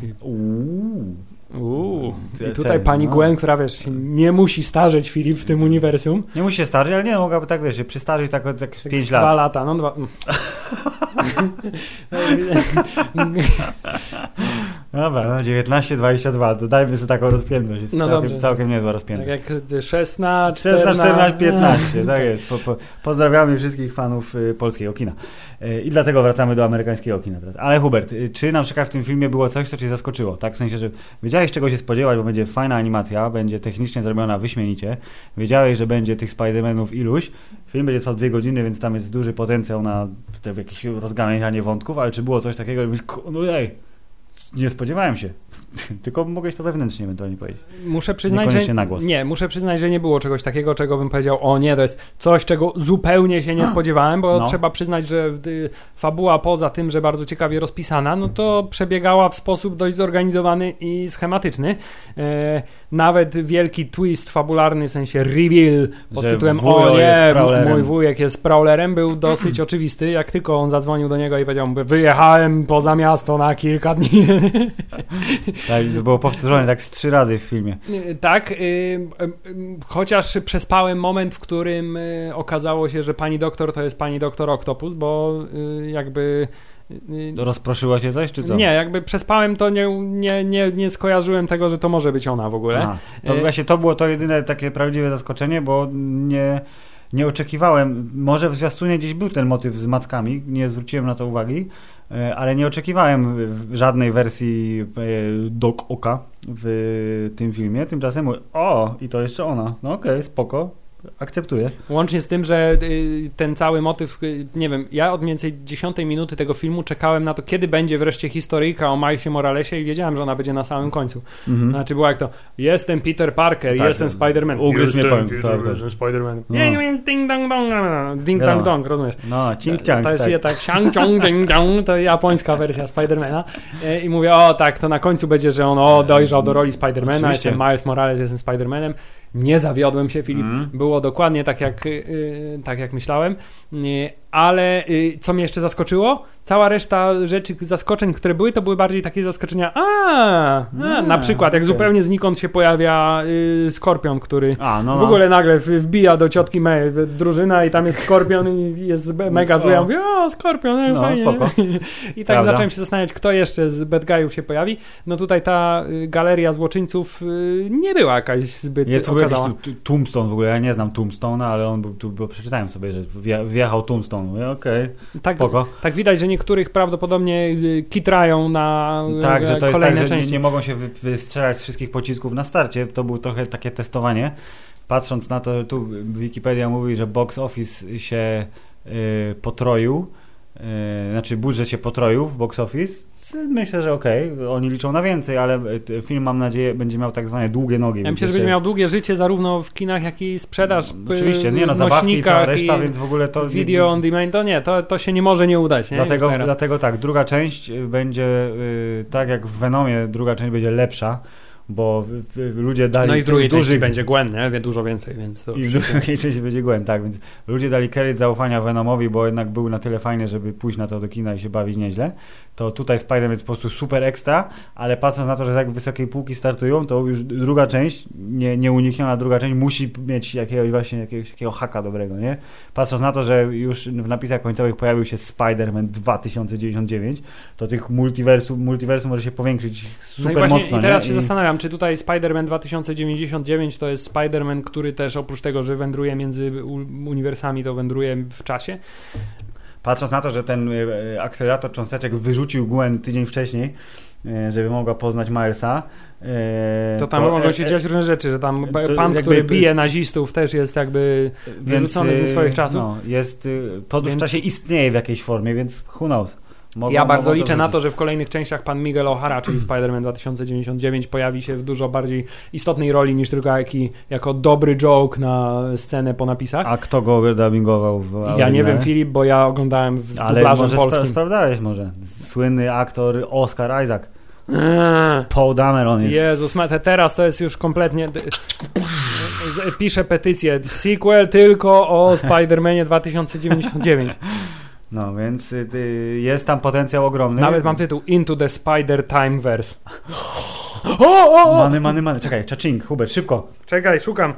Uuu. I tutaj pani no. Gwen, która wiesz, nie musi starzeć Filip w tym uniwersum. Nie musi się starzyć, ale nie, mogłaby tak, wiesz, się przystarzyć tak jak 5 Dwa lat. lata, no dwa. Dobra, no 19-22, dodajmy sobie taką rozpiętność. Jest No całkiem, dobrze. całkiem niezła tak rozpiętość. jak 16, 16, 14, 15, tak jest. Po, po, pozdrawiamy wszystkich fanów y, polskiego kina. Y, I dlatego wracamy do amerykańskiego kina teraz. Ale Hubert, y, czy na przykład w tym filmie było coś, co cię zaskoczyło? Tak, w sensie, że wiedziałeś czego się spodziewać, bo będzie fajna animacja, będzie technicznie zrobiona wyśmienicie. Wiedziałeś, że będzie tych Spider-Manów iluś. Film będzie trwał dwie godziny, więc tam jest duży potencjał na jakieś rozgałęzianie wątków, ale czy było coś takiego, że mówisz, "Ku- no ej, nie spodziewałem się. Tylko mogłeś to wewnętrznie ewentualnie powiedzieć. Muszę przyznać, że na głos. nie, muszę przyznać, że nie było czegoś takiego, czego bym powiedział, o nie, to jest coś, czego zupełnie się nie spodziewałem, bo No. trzeba przyznać, że y, fabuła poza tym, że bardzo ciekawie rozpisana, no to przebiegała w sposób dość zorganizowany i schematyczny. E, nawet wielki twist fabularny, w sensie reveal pod Że tytułem o nie, mój wujek jest prowlerem, był dosyć oczywisty. Jak tylko on zadzwonił do niego i powiedział, wyjechałem poza miasto na kilka dni. Tak, to było powtórzone tak z trzy razy w filmie. Y, Tak, y, y, y, chociaż przespałem moment, w którym y, okazało się, że pani doktor to jest pani doktor Octopus, bo y, jakby. Y, Rozproszyło się coś, czy co? Nie, jakby przespałem to, nie, nie, nie, nie skojarzyłem tego, że to może być ona w ogóle. Aha, to E, właśnie to było to jedyne takie prawdziwe zaskoczenie, bo nie, nie oczekiwałem, może w zwiastunie gdzieś był ten motyw z mackami, nie zwróciłem na to uwagi, e, ale nie oczekiwałem żadnej wersji Doc Oka w tym filmie. Tymczasem mówię, o, i to jeszcze ona. No okej, spoko, akceptuję. Łącznie z tym, że y, ten cały motyw, y, nie wiem, ja od mniej więcej 10 minuty tego filmu czekałem na to, kiedy będzie wreszcie historyjka o Milesie Moralesie i wiedziałem, że ona będzie na samym końcu. Mhm. Znaczy była jak to, jestem Peter Parker, Tak, jestem Spider-Man. ugryzł mnie Peter, tak, tak. jestem Spider-Man. No. Nie, nie, ding dong dong, ding dong dong, rozumiesz? No, cink ciang, To jest tak. je tak, siang ciong ding dong, to japońska wersja Spidermana. E, I mówię, o tak, to na końcu będzie, że on o, dojrzał do roli Spidermana, jestem Miles Morales, jestem Spidermanem. Nie zawiodłem się, Filip. Mhm. Było dokładnie tak jak, y, y, tak, jak myślałem. Y, ale y, co mnie jeszcze zaskoczyło? Cała reszta rzeczy, zaskoczeń, które były, to były bardziej takie zaskoczenia. A, a na przykład, jak okej. zupełnie znikąd się pojawia y, Skorpion, który A, no, w no. ogóle nagle w- wbija do ciotki w- drużyna i tam jest Skorpion i jest mega zły. Ja mówię, o, Skorpion, no, fajnie. spoko. I tak Prawda. zacząłem się zastanawiać, kto jeszcze z bad guyów się pojawi. No tutaj ta y, galeria złoczyńców nie była jakaś zbyt Nie, tu był jakiś Tombstone w ogóle, ja nie znam Tombstone'a, ale on był tu, bo przeczytałem sobie, że wje- wjechał. Mówię, okej, Tak, spoko. tak widać, że niektórych prawdopodobnie y, kitrają na y, Tak, że to jest tak, że nie, części. nie mogą się wy, wystrzelać z wszystkich pocisków na starcie. To było trochę takie testowanie. Patrząc na to, że tu Wikipedia mówi, że box office się y, potroił, znaczy budżet się potroił w box office. Myślę, że okej, oni liczą na więcej, ale y, film mam nadzieję będzie miał tak zwane długie nogi. Ja myślę, że będzie miał długie życie zarówno w kinach, jak i sprzedaż y, Oczywiście, nie no, zabawki i cała reszta, i więc w ogóle to... Video on demand, to nie, to, to się nie może nie udać. Nie? Dlatego, dlatego tak, druga część będzie y, tak jak w Venomie, druga część będzie lepsza, bo ludzie dali No i w drugiej duży części będzie Gwen, nie? Wie dużo więcej, więc to I w drugiej części będzie Gwen, tak, więc ludzie dali kredyt zaufania Venomowi, bo jednak był na tyle fajny, żeby pójść na to do kina i się bawić nieźle. To tutaj Spider-Man jest po prostu super ekstra, ale patrząc na to, że tak wysokiej półki startują, to już druga część, nie, nieunikniona druga część, musi mieć jakiegoś właśnie jakiegoś takiego haka dobrego, nie? Patrząc na to, że już w napisach końcowych pojawił się Spider-Man 2099, to tych multiversum, multiversum może się powiększyć No super i właśnie mocno, i teraz nie? się zastanawiam, czy tutaj Spider-Man 2099 to jest Spider-Man, który też oprócz tego, że wędruje między uniwersami, to wędruje w czasie. Patrząc na to, że ten e, akcelerator cząsteczek wyrzucił Gwen tydzień wcześniej, e, żeby mogła poznać Milesa, e, To tam mogą się e, dziać różne rzeczy, że tam to pan, jakby- który bije nazistów też jest jakby wyrzucony ze e, swoich czasów. No, jest, podróż Więc- w czasie istnieje w jakiejś formie, więc who knows. Mogą, ja bardzo liczę na to, że w kolejnych częściach pan Miguel O'Hara, czyli Spider-Man 2099 pojawi się w dużo bardziej istotnej roli niż tylko jaki, jako dobry joke na scenę po napisach. A kto go dubbingował w ja nie wiem Filip, bo ja oglądałem z Ale może polskim. spra- sprawdzałeś może. Słynny aktor Oscar Isaac. Eee. Paul Dameron jest... Jezus, Mate, teraz to jest już kompletnie... Piszę petycję. Sequel tylko o Spider-Manie 2099. No, więc y, jest tam potencjał ogromny. Nawet mam tytuł Into the Spider Timeverse. O, o, o! Many, many, many. Czekaj, czaching, Hubert, szybko. Czekaj, szukam.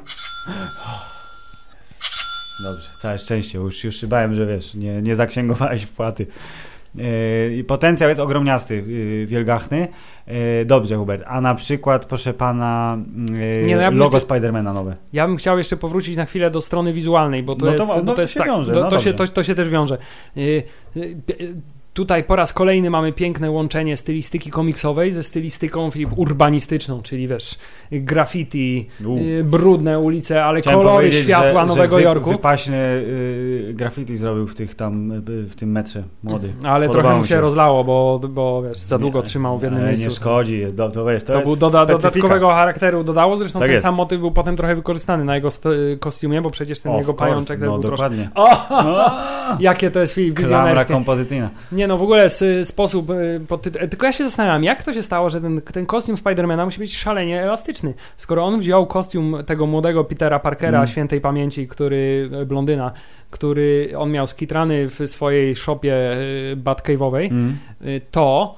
Dobrze, całe szczęście. Już, już się bałem, że wiesz, nie, nie zaksięgowałeś wpłaty. Yy, potencjał jest ogromniasty, yy, wielgachny. Yy, dobrze, Hubert. A na przykład, proszę pana, Nie, no ja bym logo jeszcze- Spidermana nowe. Ja bym chciał jeszcze powrócić na chwilę do strony wizualnej, bo to No to jest, ma- bo no to jest się tak, wiąże, to, no to, się, to, to się też wiąże. Y, y, y, Tutaj po raz kolejny mamy piękne łączenie stylistyki komiksowej ze stylistyką Filip, urbanistyczną, czyli wiesz, graffiti, U. y, brudne ulice, ale Chciałem kolory światła że, Nowego że wy, Jorku. Wypaśne yy, graffiti zrobił w tych tam, y, w tym metrze młody. Ale Podobało trochę mu się rozlało, bo, bo wiesz, za długo Nie, trzymał w jednym ale miejscu. Nie szkodzi, do, to, wiesz, to, To, był doda, dodatkowego charakteru dodało, zresztą Tak ten jest. sam motyw był potem trochę wykorzystany na jego st- kostiumie, bo przecież ten jego pajączek No, był troszkę... dokładnie. O, jakie to jest film Klamra wizjonerskie. kompozycyjna. Nie no, w ogóle sposób y, pod. Tylko ja się zastanawiam, jak to się stało, że ten, ten kostium Spidermana musi być szalenie elastyczny. Skoro on wziął kostium tego młodego Petera Parkera, Mm. świętej pamięci, który... e, blondyna, który on miał skitrany w swojej szopie y, Batcave'owej, Mm. y, to...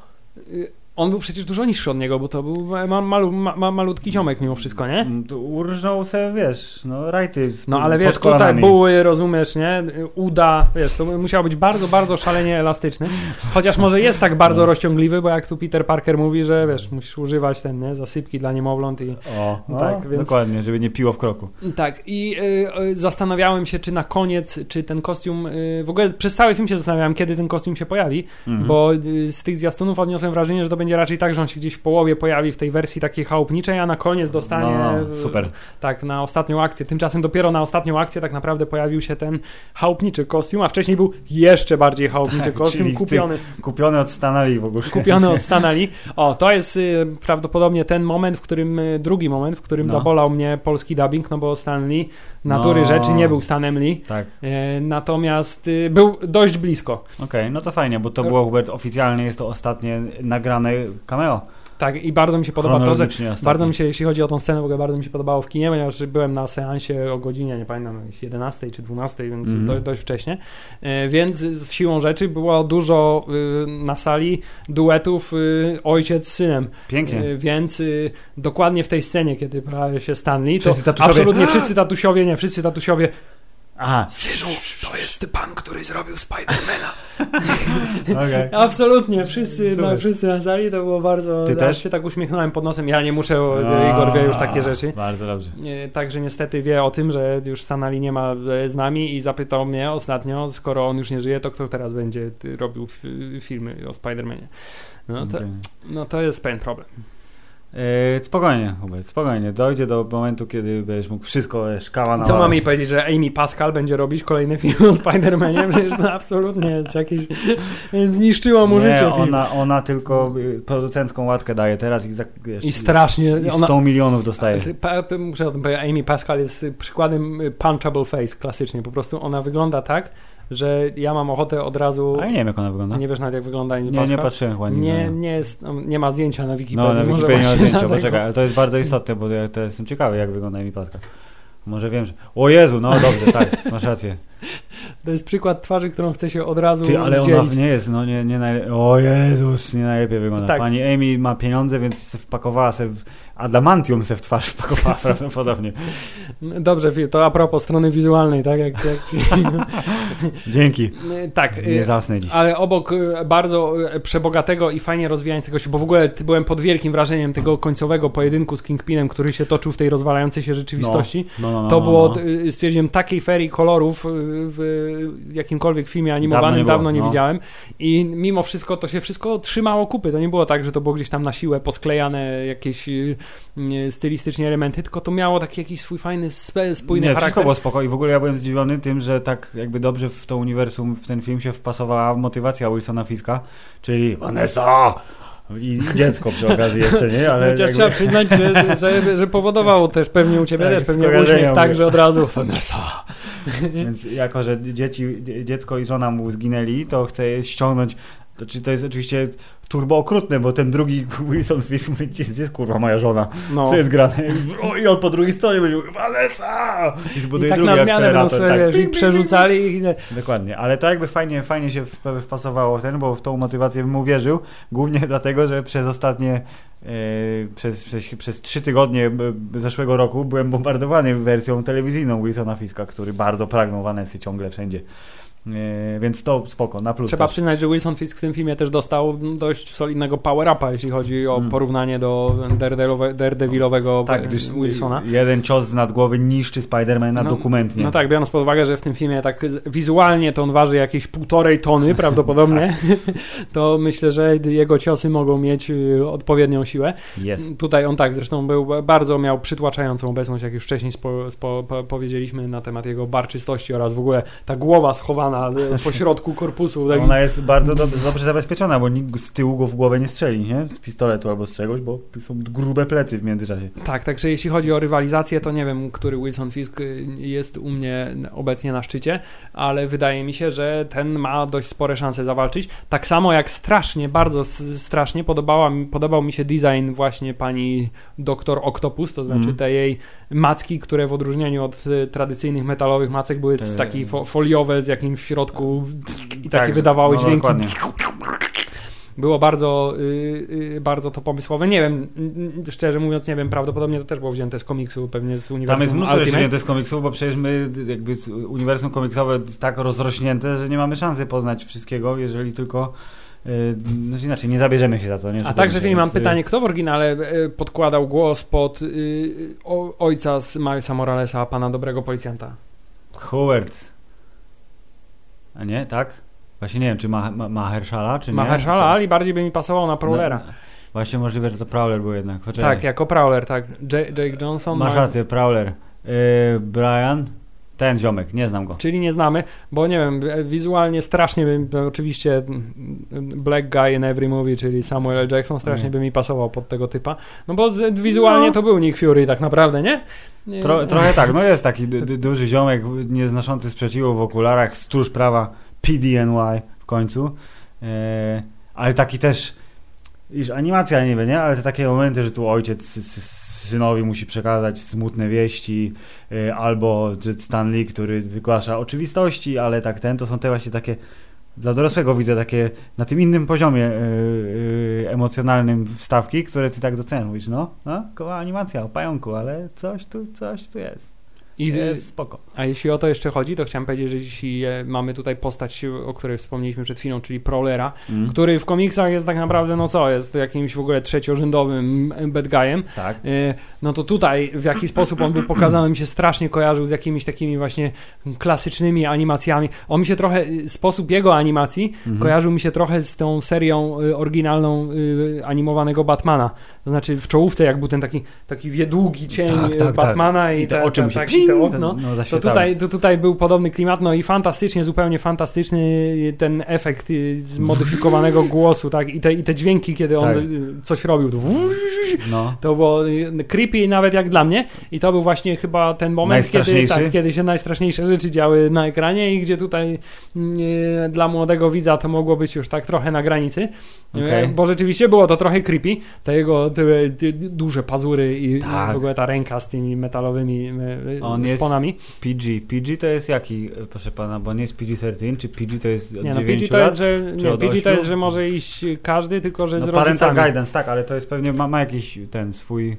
On był przecież dużo niższy od niego, bo to był ma, malu, ma, ma, malutki ziomek mimo wszystko, nie? Mm, Urżnął se, wiesz, no rajty z- No ale wiesz, tutaj kolanami. buły, rozumiesz, nie? Uda, wiesz, to musiał być bardzo, bardzo szalenie elastyczny. Chociaż może jest tak bardzo No. rozciągliwy, bo jak tu Peter Parker mówi, że wiesz, musisz używać ten, nie? Zasypki dla niemowląt i... O, no, Tak, więc- dokładnie, żeby nie piło w kroku. Tak, i y, y, zastanawiałem się, czy na koniec, czy ten kostium, y, w ogóle przez cały film się zastanawiałem, kiedy ten kostium się pojawi, Mhm. bo y, z tych zwiastunów odniosłem wrażenie, że to będzie raczej tak, że on się gdzieś w połowie pojawi w tej wersji takiej chałupniczej, a na koniec dostanie... no, no, y, super. Tak, na ostatnią akcję. Tymczasem dopiero na ostatnią akcję tak naprawdę pojawił się ten chałupniczy kostium, a wcześniej był jeszcze bardziej chałupniczy Tak, kostium, kupiony, Kupiony od Stanley w ogóle. kupiony od Stanley. O, to jest y, prawdopodobnie ten moment, w którym, y, drugi moment, w którym No. zabolał mnie polski dubbing, no bo Stanley natury No. rzeczy nie był Stanem Lee, Tak, e, natomiast y, był dość blisko. okej, no to fajnie, bo to było Hubert oficjalnie, jest to ostatnie nagrane cameo. Tak, i bardzo mi się podoba to, że. Bardzo mi się, jeśli chodzi o tą scenę, w ogóle bardzo mi się podobało w kinie, ponieważ byłem na seansie o godzinie, nie pamiętam, 11 czy 12, więc do, dość wcześnie. E, więc z siłą rzeczy było dużo y, na sali duetów y, ojciec z synem. Pięknie. E, więc y, dokładnie w tej scenie, kiedy pojawia się Stanley, to absolutnie wszyscy tatusiowie, nie wszyscy tatusiowie. Aha, Synu, to jest pan, który zrobił Spidermana. okej. Absolutnie, wszyscy, no, wszyscy na sali, to było bardzo... Ty też? się tak uśmiechnąłem pod nosem. Ja nie muszę, o, Igor wie już takie rzeczy. Bardzo dobrze. Nie, Także niestety wie o tym, że już Sanali nie ma e, z nami i zapytał mnie ostatnio, skoro on już nie żyje, to kto teraz będzie robił filmy o Spider-Manie. No to, Okej. no to jest pewien problem. E, spokojnie, Hubert, spokojnie. Dojdzie do momentu, kiedy będziesz mógł wszystko, wiesz, kawa na Co mamy jej powiedzieć, że Amy Pascal będzie robić kolejny film o Spider-Manie? Przecież to absolutnie jest jakieś... zniszczyło mu Nie, życie ona, ona tylko y, producencką łatkę daje teraz i, za, wiesz, I strasznie... i 100 Ona, milionów dostaje. Muszę o tym powiedzieć, Amy Pascal jest przykładem y, punchable face klasycznie. Po prostu ona wygląda tak, że ja mam ochotę od razu... A ja nie wiem, jak ona wygląda. Nie wiesz nawet jak wygląda Nie, patrzyłem chyba Nie, nie, jest, no, nie ma zdjęcia na Wikipedii. No, na Wikipedii nie ma zdjęcia, poczekaj, ale to jest bardzo istotne, bo ja to jestem ciekawy, jak wygląda mi Pascal. Może wiem, że... O Jezu, no dobrze, tak, masz rację. To jest przykład twarzy, którą chce się od razu Ty, ale zdzielić. ona nie jest, no nie, nie najlepiej. O Jezus, nie najlepiej wygląda. Tak. Pani Amy ma pieniądze, więc wpakowała w... Adamantium se w twarz wpakowała prawdopodobnie. Dobrze, to a propos strony wizualnej, tak? Jak, jak ci... Dzięki. tak, Nie y, zasnę dziś. ale obok y, bardzo y, przebogatego i fajnie rozwijającego się, bo w ogóle byłem pod wielkim wrażeniem tego końcowego pojedynku z Kingpinem, który się toczył w tej rozwalającej się rzeczywistości. No, no, no, To no, było, no. stwierdziłem, takiej ferii kolorów w jakimkolwiek filmie animowanym Dawno dawno nie nie, było, no. widziałem. I mimo wszystko to się wszystko trzymało kupy. To nie było tak, że to było gdzieś tam na siłę posklejane jakieś stylistycznie elementy, tylko to miało taki jakiś swój fajny, spójny Nie, charakter. wszystko było spoko i w ogóle ja byłem zdziwiony tym, że tak jakby dobrze w to uniwersum, w ten film się wpasowała motywacja Wilsona Fiska, czyli Vanessa! I dziecko przy okazji jeszcze, nie? Ale Chociaż jakby... trzeba przyznać, że, że, że powodowało też pewnie u ciebie Tak, też pewnie uśmiech, tak, że od razu Vanessa. Więc jako, że dzieci, dziecko i żona mu zginęli, to chce ściągnąć Znaczy to jest oczywiście turbo okrutne, bo ten drugi Wilson Fisk mówi, gdzie jest kurwa moja żona? No. Co jest grane? O, I on po drugiej stronie będzie mówił, Vanessa! I I zbuduje tak drugi na zmianę będą sobie, tak. wiesz, i przerzucali i Dokładnie, ale to jakby fajnie, fajnie się wpasowało w ten, bo w tą motywację bym uwierzył, głównie dlatego, że przez ostatnie, e, przez, przez, przez trzy tygodnie zeszłego roku byłem bombardowany wersją telewizyjną Wilsona Fiska, który bardzo pragnął Vanessy ciągle wszędzie. E, więc to spoko, na plus. Trzeba też. przyznać, że Wilson Fisk w tym filmie też dostał dość solidnego power-upa, jeśli chodzi o Mm. porównanie do Daredevilowe- Daredevilowego Tak, e, Wilsona. jeden cios z nad głowy niszczy Spider-Mana No- dokumentnie. No tak, biorąc pod uwagę, że w tym filmie tak wizualnie to on waży jakieś półtorej tony prawdopodobnie, to myślę, że jego ciosy mogą mieć y, odpowiednią siłę. Jest. Tutaj on tak, zresztą był bardzo miał przytłaczającą obecność, jak już wcześniej spo, spo, po, powiedzieliśmy na temat jego barczystości oraz w ogóle ta głowa schowana y, po środku korpusu. Tak, Ona jest bardzo dobrze, dobrze zabezpieczona, bo nikt z tyłu go w głowę nie strzeli, nie? Z pistoletu albo z czegoś, bo są grube plecy w międzyczasie. Tak, także jeśli chodzi o rywalizację, to nie wiem, który Wilson Fisk y, jest u mnie obecnie na szczycie, ale wydaje mi się, że ten ma dość spore szanse zawalczyć. Tak samo jak strasznie, bardzo strasznie podobała, podobał mi się design właśnie pani doktor Octopus, to znaczy Mhm. te jej macki, które w odróżnieniu od y, tradycyjnych metalowych macek były z takiej fo foliowe z jakimś w środku i takie Tak, wydawały no, dźwięki. Dokładnie. Było bardzo, y, y, bardzo to pomysłowe. Nie wiem, y, szczerze mówiąc, nie wiem, prawdopodobnie to też było wzięte z komiksu, pewnie z uniwersum Tam jest mnóstwo Ultimate. jeszcze z komiksów, bo przecież my jakby uniwersum komiksowe jest tak rozrośnięte, że nie mamy szansy poznać wszystkiego, jeżeli tylko znaczy inaczej, nie zabierzemy się za to. Nie? A Że także, mam więc, y, pytanie, kto w oryginale podkładał głos pod y, o, ojca z Milesa Moralesa, pana dobrego policjanta? Howard. A nie, tak? Właśnie nie wiem, czy ma, ma, ma Herschala, czy nie? Mahershala Ali bardziej by mi pasował na Prowlera. No, właśnie możliwe, że to Prowler był jednak. Poczekaj. tak, jako Prowler, tak. Jake Johnson. Masz ma- rację, Prowler. Yy, Brian, ten ziomek, nie znam go. Czyli nie znamy, bo nie wiem, wizualnie strasznie by, by oczywiście Black Guy in Every Movie, czyli Samuel L. Jackson strasznie Nie. by mi pasował pod tego typa. No bo z, wizualnie No. to był Nick Fury tak naprawdę, nie? nie Tro, trochę tak, no jest taki du, du, duży ziomek, nieznoszący sprzeciwu w okularach, stróż prawa PDNY w końcu. E, ale taki też, iż animacja niby, nie? Ale te takie momenty, że tu ojciec synowi musi przekazać smutne wieści, e, albo że Stan Lee, który wygłasza oczywistości, ale tak ten, to są te właśnie takie dla dorosłego widzę takie na tym innym poziomie e, e, emocjonalnym wstawki, które ty tak doceniasz. Mówisz, no, no, koła animacja o pająku, ale coś tu, coś tu jest. I, Jest spoko. A jeśli o to jeszcze chodzi, to chciałem powiedzieć, że jeśli e, mamy tutaj postać, o której wspomnieliśmy przed chwilą, czyli Prowlera, Mm. który w komiksach jest tak naprawdę, no co, jest jakimś w ogóle trzeciorzędowym bad guyem, Tak. E, no to tutaj w jaki sposób on był pokazany mi się strasznie kojarzył z jakimiś takimi właśnie klasycznymi animacjami. On mi się trochę, y, sposób jego animacji Mhm. kojarzył mi się trochę z tą serią y, oryginalną animowanego Batmana. To znaczy w czołówce jak był ten taki, taki długi cień Tak, y, tak, Batmana i, te oczy mu się tak, ping, te okno. no. Tutaj, to tutaj był podobny klimat, no i fantastycznie, zupełnie fantastyczny ten efekt y, zmodyfikowanego głosu, tak, i te, i te dźwięki, kiedy on Tak. y, coś robił, to No. to było y, creepy nawet jak dla mnie i to był właśnie chyba ten moment, kiedy, tak, kiedy się najstraszniejsze rzeczy działy na ekranie i gdzie tutaj y, dla młodego widza to mogło być już tak trochę na granicy, Okej. y, bo rzeczywiście było to trochę creepy, te jego te, te duże pazury i Tak. w ogóle ta ręka z tymi metalowymi y, On jest-. PG. PG to jest jaki, proszę pana, bo nie jest PG-13, czy PG to jest od Nie, no 9 PG to lat? jest, że, nie, PG to ośmiu? jest, że może iść każdy, tylko że z No parental rodzicami. guidance, tak, ale to jest pewnie, ma, ma jakiś ten swój,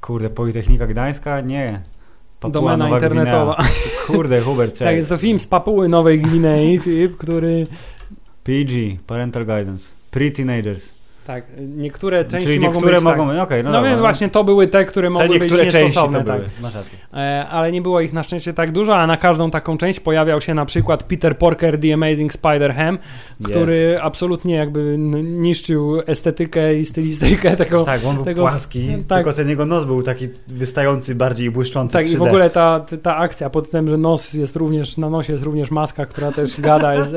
kurde, Politechnika Gdańska? Nie. Papua Domena Nowa internetowa. Gwinea. Kurde, Hubert, Tak, czekaj. jest to film z Papuły Nowej Gwinei, który PG, Parental Guidance. Pre-teenagers. Tak, niektóre części Czyli mogą niektóre być mogą, tak. okej, no, No, dobra, więc właśnie to były te, które Te mogły być części to niestosowne, tak. masz rację. E, ale nie było ich na szczęście tak dużo, a na każdą taką część pojawiał się na przykład Peter Porker, The Amazing Spider-Ham, który absolutnie jakby niszczył estetykę i stylistykę tego. Tak, on był tego- płaski, tak. tylko ten jego nos był taki wystający, bardziej błyszczący Tak, i 3D. w ogóle ta, ta akcja pod tym, że nos jest również, na nosie jest również maska, która też gada. Jest,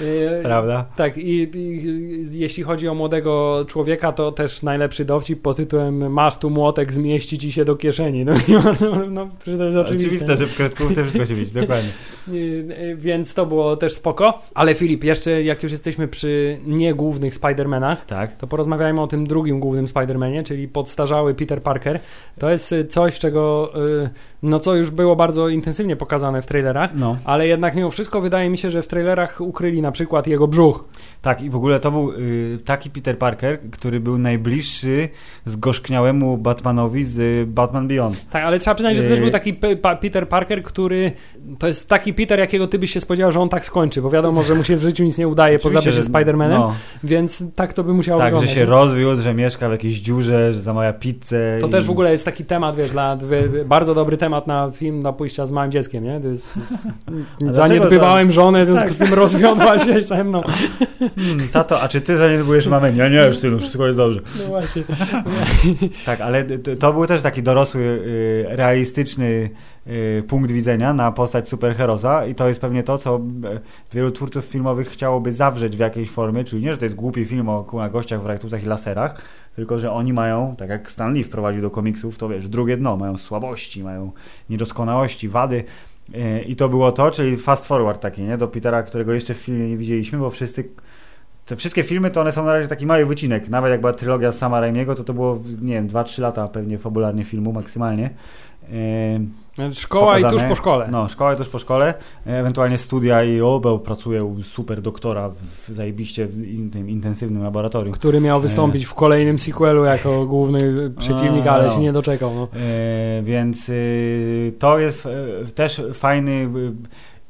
Prawda? Tak, i, i jeśli chodzi o młodego człowieka, to też najlepszy dowcip pod tytułem masz tu młotek, zmieści ci się do kieszeni. No, no, no to jest oczywiste. Oczywiste, że w kreskówce wszystko się widzi, dokładnie. Y, Więc to było też spoko. Ale Filip, jeszcze jak już jesteśmy przy niegłównych Spider-Manach, Tak. to porozmawiajmy o tym drugim głównym Spider-Manie, czyli podstarzały Peter Parker. To jest y, coś, czego, y, no co już było bardzo intensywnie pokazane w trailerach, No. ale jednak mimo wszystko wydaje mi się, że w trailerach ukryli na przykład jego brzuch. Tak, i w ogóle to był y, taki Peter Parker, który był najbliższy zgorzkniałemu Batmanowi z Batman Beyond. Tak, ale trzeba przyznać, że to też Yy. był taki P- Peter Parker, który to jest taki Peter, jakiego ty byś się spodziewał, że on tak skończy, bo wiadomo, że mu się w życiu nic nie udaje poza bycie że- Spider-Manem, No, więc tak to by musiało tak, że wyglądać. się nie? rozwiódł, że mieszka w jakiejś dziurze, że zamawia pizzę. To i... też w ogóle jest taki temat, wiesz, dla, bardzo dobry temat na film na pójścia z małym dzieckiem, nie? To jest, jest, zaniedbywałem żonę, w związku Tak. z tym rozwiodła się ze mną. Hmm, tato, a czy ty zaniedbujesz mamę? Nie, nie, synu, wszystko jest dobrze. No właśnie. Tak, ale to, to był też taki dorosły, y, realistyczny punkt widzenia na postać superheroza i to jest pewnie to, co e, wielu twórców filmowych chciałoby zawrzeć w jakiejś formie, czyli nie, że to jest głupi film o gościach w rajtuzach i laserach, tylko że oni mają, tak jak Stan Lee wprowadził do komiksów, to wiesz, drugie dno, mają słabości, mają niedoskonałości, wady y, i to było to, czyli fast forward taki, nie, do Petera, którego jeszcze w filmie nie widzieliśmy, bo wszyscy te wszystkie filmy to one są na razie taki mały wycinek. Nawet jak była trylogia Sama Raimiego, to to było, nie wiem, 2-3 lata pewnie fabularnie filmu maksymalnie. Szkoła i tuż pokazane. po szkole. No, szkoła i tuż po szkole, e, ewentualnie studia i o, bo pracuje u super doktora w zajebiście w in, tym intensywnym laboratorium. Który miał wystąpić w kolejnym sequelu jako główny przeciwnik, A, ale no. się nie doczekał. No. E, więc y, to jest e, też fajny.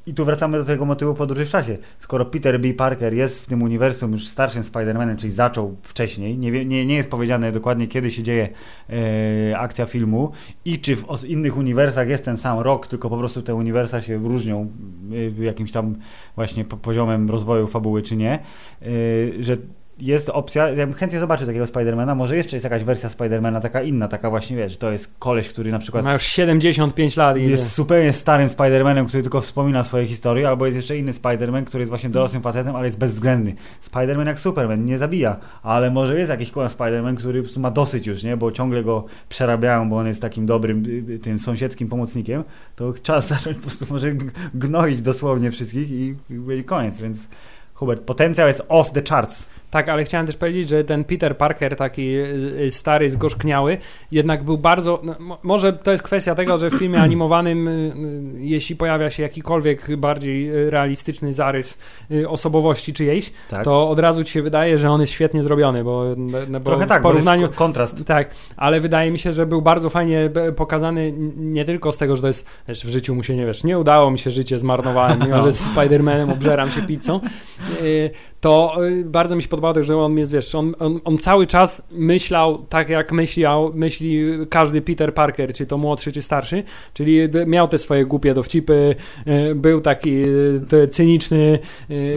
I tu wracamy do tego motywu podróży w czasie. Skoro Peter B. Parker jest w tym uniwersum już starszym Spider-Manem, czyli zaczął wcześniej, nie, nie, nie jest powiedziane dokładnie kiedy się dzieje e, akcja filmu i czy w innych uniwersach jest ten sam rok, tylko po prostu te uniwersa się różnią y, jakimś tam właśnie po, poziomem rozwoju fabuły, czy nie, y, że jest opcja, ja bym chętnie zobaczył takiego Spidermana, może jeszcze jest jakaś wersja Spidermana taka inna, taka właśnie, wiesz, to jest koleś, który na przykład Ma już 75 lat i jest zupełnie starym Spidermanem, który tylko wspomina swoje historie, albo jest jeszcze inny Spiderman, który jest właśnie dorosłym facetem, ale jest bezwzględny. Spiderman jak Superman, nie zabija, ale może jest jakiś Spiderman, który po prostu ma dosyć już, nie, bo ciągle go przerabiają, bo on jest takim dobrym, y, y, tym sąsiedzkim pomocnikiem, to czas zacząć po prostu może gnoić dosłownie wszystkich i, i koniec, więc Hubert, potencjał jest off the charts. Tak, ale chciałem też powiedzieć, że ten Peter Parker, taki y, y, stary, zgorzkniały, jednak był bardzo. No, mo- może to jest kwestia tego, że w filmie animowanym, y, jeśli pojawia się jakikolwiek bardziej realistyczny zarys osobowości czyjejś, Tak? to od razu ci się wydaje, że on jest świetnie zrobiony, bo, bo Trochę w tak, porównaniu. bo kontrast. Tak, ale wydaje mi się, że był bardzo fajnie b- pokazany nie tylko z tego, że to jest, wiesz, w życiu mu się nie wiesz, nie udało mi się życie, zmarnowałem, mimo że z Spider-Manem obżeram się pizzą, to y, bardzo mi się podobało, że on jest, wiesz, on, on, on cały czas myślał tak, jak myślał, myśli każdy Peter Parker, czy to młodszy, czy starszy, czyli miał te swoje głupie dowcipy, y, był taki y, cyniczny.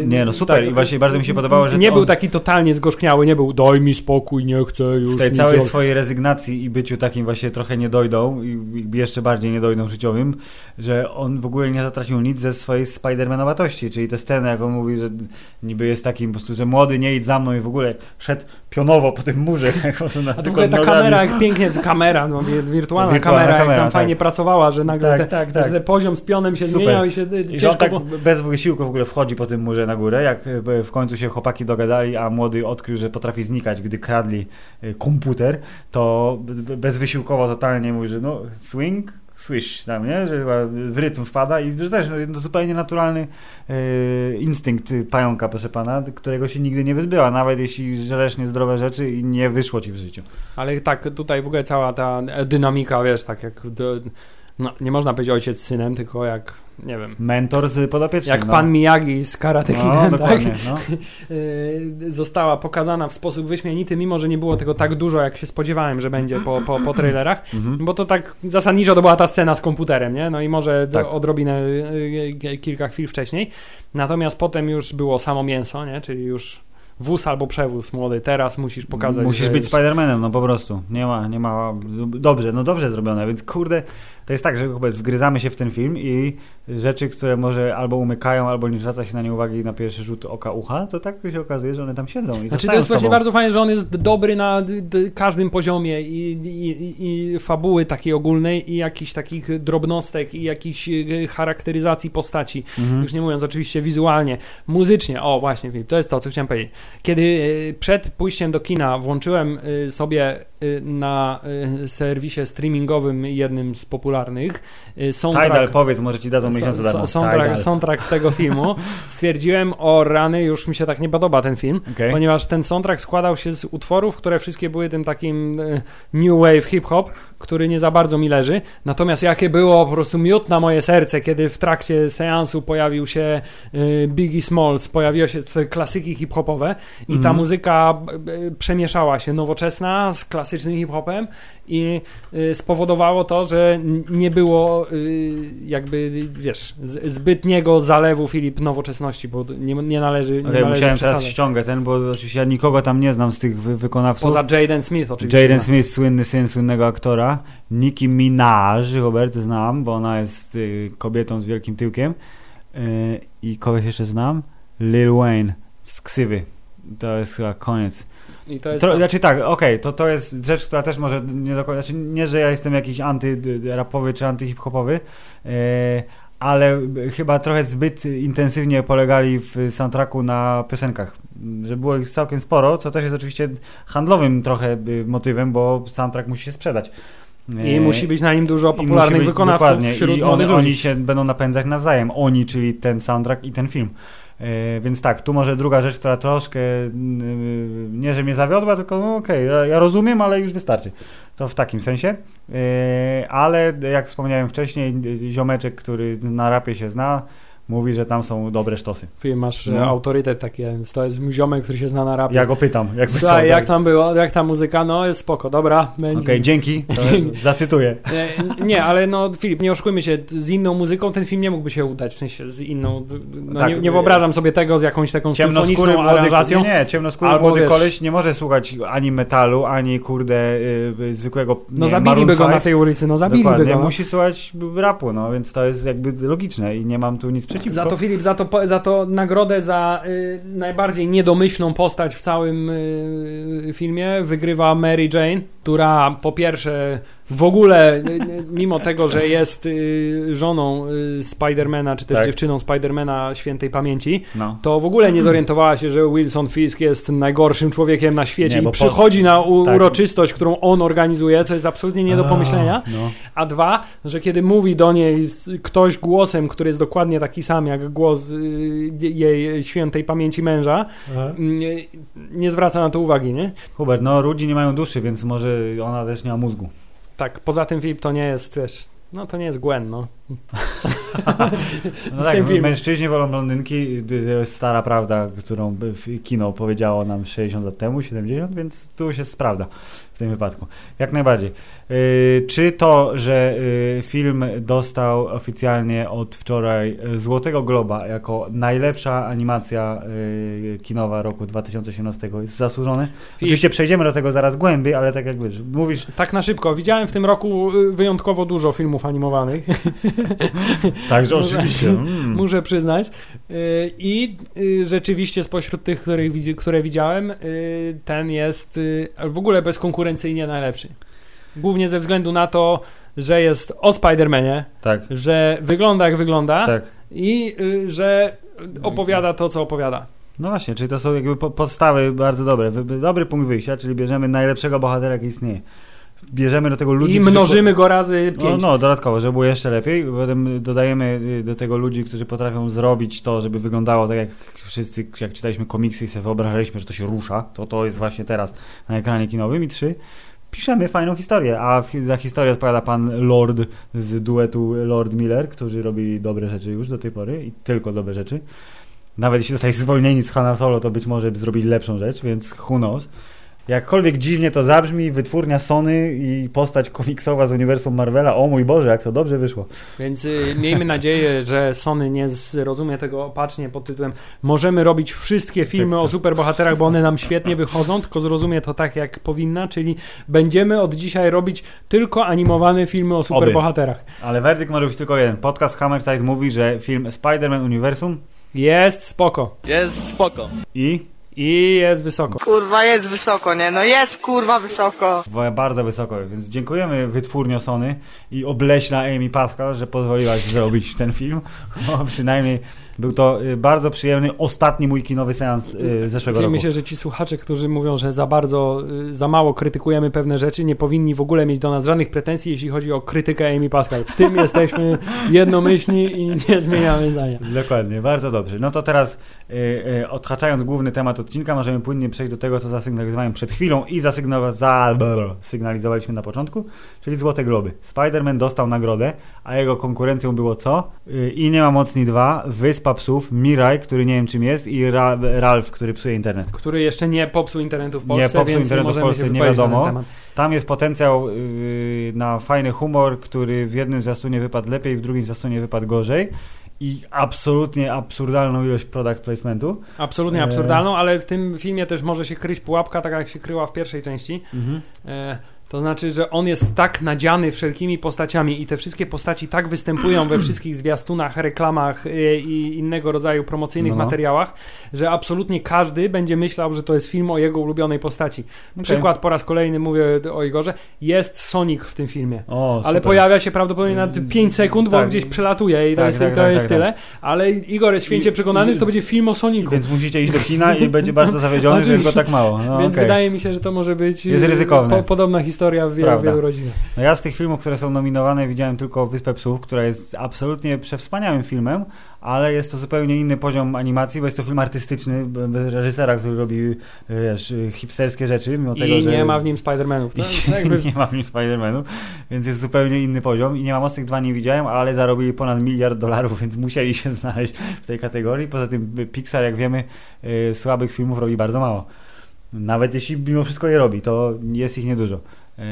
Nie, no super i właśnie bardzo mi się podobało, że Nie był on- taki totalnie zgorzkniały, nie był daj mi spokój, nie chcę już w tej całej robić. swojej rezygnacji i byciu takim właśnie trochę niedojdą i i jeszcze bardziej niedojdą życiowym, że on w ogóle nie zatracił nic ze swojej Spidermanowatości, czyli te sceny, jak on mówi, że niby jest takim po prostu, że młody nie idź za mną i w ogóle szedł pionowo po tym murze. jak A w ogóle ta nogami. kamera, jak pięknie, kamera, no, wi- wirtualna, Wirtualna kamera, jak kamera, tam tak. fajnie pracowała, że nagle Tak, te, tak, tak. poziom z pionem się Super. zmieniał i się y, I ciężko tak było... bez wysiłku w ogóle wchodzi po tym murze na górę, jak e, w końcu się chłopaki dogadali, a młody odkrył, że potrafi znikać, gdy kradli e, komputer, to bezwysiłkowo totalnie mówi, że no swing, swish tam, nie? Że chyba w rytm wpada i że też no, zupełnie naturalny e, instynkt pająka, proszę pana, którego się nigdy nie wyzbyła, nawet jeśli żresz niezdrowe rzeczy i nie wyszło ci w życiu. Ale tak, tutaj w ogóle cała ta dynamika, wiesz, tak jak... Do, no, nie można powiedzieć ojciec synem, tylko jak, nie wiem... Mentor z podopiecznym. Jak no. pan Miyagi z Karate no, Kidem, tak? no. y, została pokazana w sposób wyśmienity, mimo że nie było tego tak dużo, jak się spodziewałem, że będzie po, po, po trailerach, Mhm. bo to tak zasadniczo to była ta scena z komputerem, nie? No i może Tak. odrobinę y, y, kilka chwil wcześniej. Natomiast potem już było samo mięso, nie? Czyli już wóz albo przewóz młody. Teraz musisz pokazać, Musisz być Spider-Manem, no po prostu. Nie ma, nie ma. Dobrze, no dobrze zrobione, więc kurde, to jest tak, że chyba wgryzamy się w ten film i rzeczy, które może albo umykają, albo nie zwraca się na nie uwagi na pierwszy rzut oka ucha, to tak się okazuje, że one tam siedzą i Znaczy to jest właśnie bardzo fajne, że on jest dobry na każdym poziomie i, i, i, fabuły takiej ogólnej i jakichś takich drobnostek i jakichś e, charakteryzacji postaci. Mhm. Już nie mówiąc oczywiście wizualnie, muzycznie. O właśnie, Filip, to jest to, co chciałem powiedzieć. Kiedy e, przed pójściem do kina włączyłem e, sobie na e, serwisie streamingowym jednym z popularnych e, soundtrack, Tidal, powiedz, może ci dadzą miesiąc za darmo. soundtrack, soundtrack z tego filmu, stwierdziłem, o rany, już mi się tak nie podoba ten film, Okej. ponieważ ten soundtrack składał się z utworów, które wszystkie były tym takim new wave hip-hop, który nie za bardzo mi leży. Natomiast jakie było po prostu miód na moje serce, kiedy w trakcie seansu pojawił się e, Biggie Smalls, pojawiły się klasyki hip-hopowe i ta Mhm. muzyka e, przemieszała się nowoczesna z klasycznym hip-hopem i y, spowodowało to, że nie było y, jakby, wiesz, zbytniego zalewu Filip nowoczesności, bo nie, nie należy, nie Okej, należy musiałem teraz ściągę ten, bo oczywiście ja nikogo tam nie znam z tych wy wykonawców. Poza Jaden Smith oczywiście. Jaden Smith, słynny syn słynnego aktora. Nicki Minaj, Robert, znam, bo ona jest y, kobietą z wielkim tyłkiem. I kogoś jeszcze znam? Lil Wayne z Ksywy. To jest chyba koniec. I to jest To, znaczy tak, okej, to, to jest rzecz, która też może nie do końca, znaczy nie, że ja jestem jakiś antyrapowy czy antyhip-hopowy, e, ale chyba trochę zbyt intensywnie polegali w soundtracku na piosenkach, że było ich całkiem sporo, co też jest oczywiście handlowym trochę y, motywem, bo soundtrack musi się sprzedać. I E, musi być na nim dużo i popularnych być wykonawców dokładnie. wśród I młodych one, ludzi. oni się będą napędzać nawzajem. Oni, czyli ten soundtrack i ten film. E, więc tak, tu może druga rzecz, która troszkę mm, nie, że mnie zawiodła, tylko no okej, ja, ja rozumiem, ale już wystarczy. To w takim sensie. E, ale jak wspomniałem wcześniej, ziomeczek, który na rapie się zna, mówi, że tam są dobre sztosy. Ty masz No. e, autorytet taki, to jest ziomek, który się zna na rapie. Ja go pytam. Jak Słuchaj, jak tam było, jak ta muzyka, no jest spoko, dobra. Okej, dzięki. To Dzięki. Zacytuję. E, Nie, ale no Filip, nie oszukujmy się, z inną muzyką ten film nie mógłby się udać, w sensie z inną, no Tak, nie, nie wyobrażam sobie tego z jakąś taką symfoniczną młody, aranżacją. nie, nie, ciemnoskóry Albo młody wiesz- koleś nie może słuchać ani metalu, ani kurde y, y, zwykłego No nie, zabiliby go na 5. tej ulicy, no zabiliby Dokładnie, go. no. musi słuchać rapu, no więc to jest jakby logiczne i nie mam tu nic przeciwko. Za to Filip, za to, za to nagrodę za y, najbardziej niedomyślną postać w całym y, filmie wygrywa Mary Jane, która po pierwsze w ogóle, y, y, mimo tego, że jest y, żoną Spidermana, czy też Tak. dziewczyną Spidermana świętej pamięci, No. to w ogóle nie zorientowała się, że Wilson Fisk jest najgorszym człowiekiem na świecie Nie, i bo po- przychodzi na u- tak. uroczystość, którą on organizuje, co jest absolutnie nie do pomyślenia. A, No. A dwa, że kiedy mówi do niej ktoś głosem, który jest dokładnie taki sam jak głos jej świętej pamięci męża, nie, nie zwraca na to uwagi, nie? Hubert, no ludzi nie mają duszy, więc może ona też nie ma mózgu. Tak, poza tym Filip to nie jest, wiesz, no to nie jest Gwen, no. No tak, filmie. mężczyźni wolą blondynki, to jest stara prawda, którą kino powiedziało nam 60 lat temu, 70, więc tu się sprawdza w tym wypadku. Jak najbardziej. Yy, czy to, że yy, film dostał oficjalnie od wczoraj yy, Złotego Globa jako najlepsza animacja kinowa roku 2018 jest zasłużone? Oczywiście przejdziemy do tego zaraz głębiej, ale tak jak wiesz, mówisz, Tak na szybko. Widziałem w tym roku y, wyjątkowo dużo filmów animowanych, także oczywiście. Mm. muszę przyznać. Y, I y, rzeczywiście spośród tych, które widziałem, y, ten jest w ogóle bezkonkurencyjnie najlepszy. Głównie ze względu na to, że jest o Spider-Manie, Tak, że wygląda jak wygląda tak. i że opowiada to, co opowiada. No właśnie, czyli to są jakby po- podstawy bardzo dobre. Dobry punkt wyjścia, czyli bierzemy najlepszego bohatera, jaki istnieje. Bierzemy do tego ludzi, I którzy mnożymy go razy. No, pięć. no, dodatkowo, żeby było jeszcze lepiej. Potem dodajemy y, do tego ludzi, którzy potrafią zrobić to, żeby wyglądało tak jak wszyscy, jak czytaliśmy komiksy i sobie wyobrażaliśmy, że to się rusza. To to jest właśnie teraz na ekranie kinowym. I trzy, piszemy fajną historię. A za historię odpowiada pan Lord z duetu Lord Miller, którzy robili dobre rzeczy już do tej pory i tylko dobre rzeczy. Nawet jeśli zostali zwolnieni z Hanna Solo, to być może by zrobili lepszą rzecz, więc who knows. Jakkolwiek dziwnie to zabrzmi, wytwórnia Sony i postać komiksowa z uniwersum Marvela, o mój Boże, jak to dobrze wyszło. Więc y, miejmy nadzieję, że Sony nie zrozumie tego opacznie pod tytułem możemy robić wszystkie filmy Tak, o tak. superbohaterach, bo one nam świetnie wychodzą, tylko zrozumie to tak, jak powinna, czyli będziemy od dzisiaj robić tylko animowane filmy o superbohaterach. Ale werdykt może być tylko jeden. Podcast Hammerside mówi, że film Spider-Man Uniwersum Jest spoko. Jest spoko. i I jest wysoko. Kurwa, jest wysoko, nie? No jest kurwa wysoko. bardzo wysoko, więc dziękujemy wytwórnio Sony i obleśna Amy Pascal, że pozwoliłaś zrobić ten film. Bo przynajmniej był to y, bardzo przyjemny, ostatni mój kinowy seans y, zeszłego roku. Myślę, że ci słuchacze, którzy mówią, że za bardzo, y, za mało krytykujemy pewne rzeczy, nie powinni w ogóle mieć do nas żadnych pretensji, jeśli chodzi o krytykę Amy Pascal. W tym jesteśmy jednomyślni i nie zmieniamy zdania. Dokładnie, bardzo dobrze. No to teraz, odhaczając główny temat odcinka, możemy płynnie przejść do tego, co zasygnalizowałem przed chwilą i zasygnowa- za, sygnalizowaliśmy na początku, czyli Złote Globy. Spider-Man dostał nagrodę, a jego konkurencją było co? I nie ma mocni dwa, Wyspa Psów, Mirai, który nie wiem czym jest i Ra Ralph, który psuje internet. Który jeszcze nie popsuł internetu w Polsce, popsuł więc internetu w Polsce, nie wiadomo. Tam jest potencjał y, na fajny humor, który w jednym zwiastunie wypadł lepiej, w drugim zwiastunie wypadł gorzej i absolutnie absurdalną ilość product placementu. Absolutnie E. absurdalną, ale w tym filmie też może się kryć pułapka, tak jak się kryła w pierwszej części. E, to znaczy, że on jest tak nadziany wszelkimi postaciami i te wszystkie postaci tak występują we wszystkich zwiastunach, reklamach e, i innego rodzaju promocyjnych No, materiałach, że absolutnie każdy będzie myślał, że to jest film o jego ulubionej postaci. Przykład po raz kolejny mówię o Igorze, jest Sonic w tym filmie. O, Ale pojawia się prawdopodobnie na 5 sekund, bo Tak. gdzieś przelatuje i to Tak, jest, tak, to tak, jest tak, tyle. Ale Igor jest święcie I- przekonany, i- że to będzie film o Sonicu. Więc musicie iść do kina i będzie bardzo zawiedziony, że jest go tak mało. No, Więc okej. wydaje mi się, że to może być Jest ryzykowne. Po, podobna historia w wielu, Prawda. wielu rodzinach. No ja z tych filmów, które są nominowane, widziałem tylko Wyspę Psów, która jest absolutnie przewspaniałym filmem, ale jest to zupełnie inny poziom animacji, bo jest to film artystyczny reżysera, który robi wiesz, hipsterskie rzeczy, mimo tego, I że... nie ma w nim Spider-Manów. I jakby... nie ma w nim Spider-Manu, więc jest zupełnie inny poziom. I nie ma mocnych dwa nie widziałem, ale zarobili ponad miliard dolarów, więc musieli się znaleźć w tej kategorii. Poza tym y, Pixar, jak wiemy, y, słabych filmów robi bardzo mało. Nawet jeśli mimo wszystko je robi, to jest ich niedużo. Yy,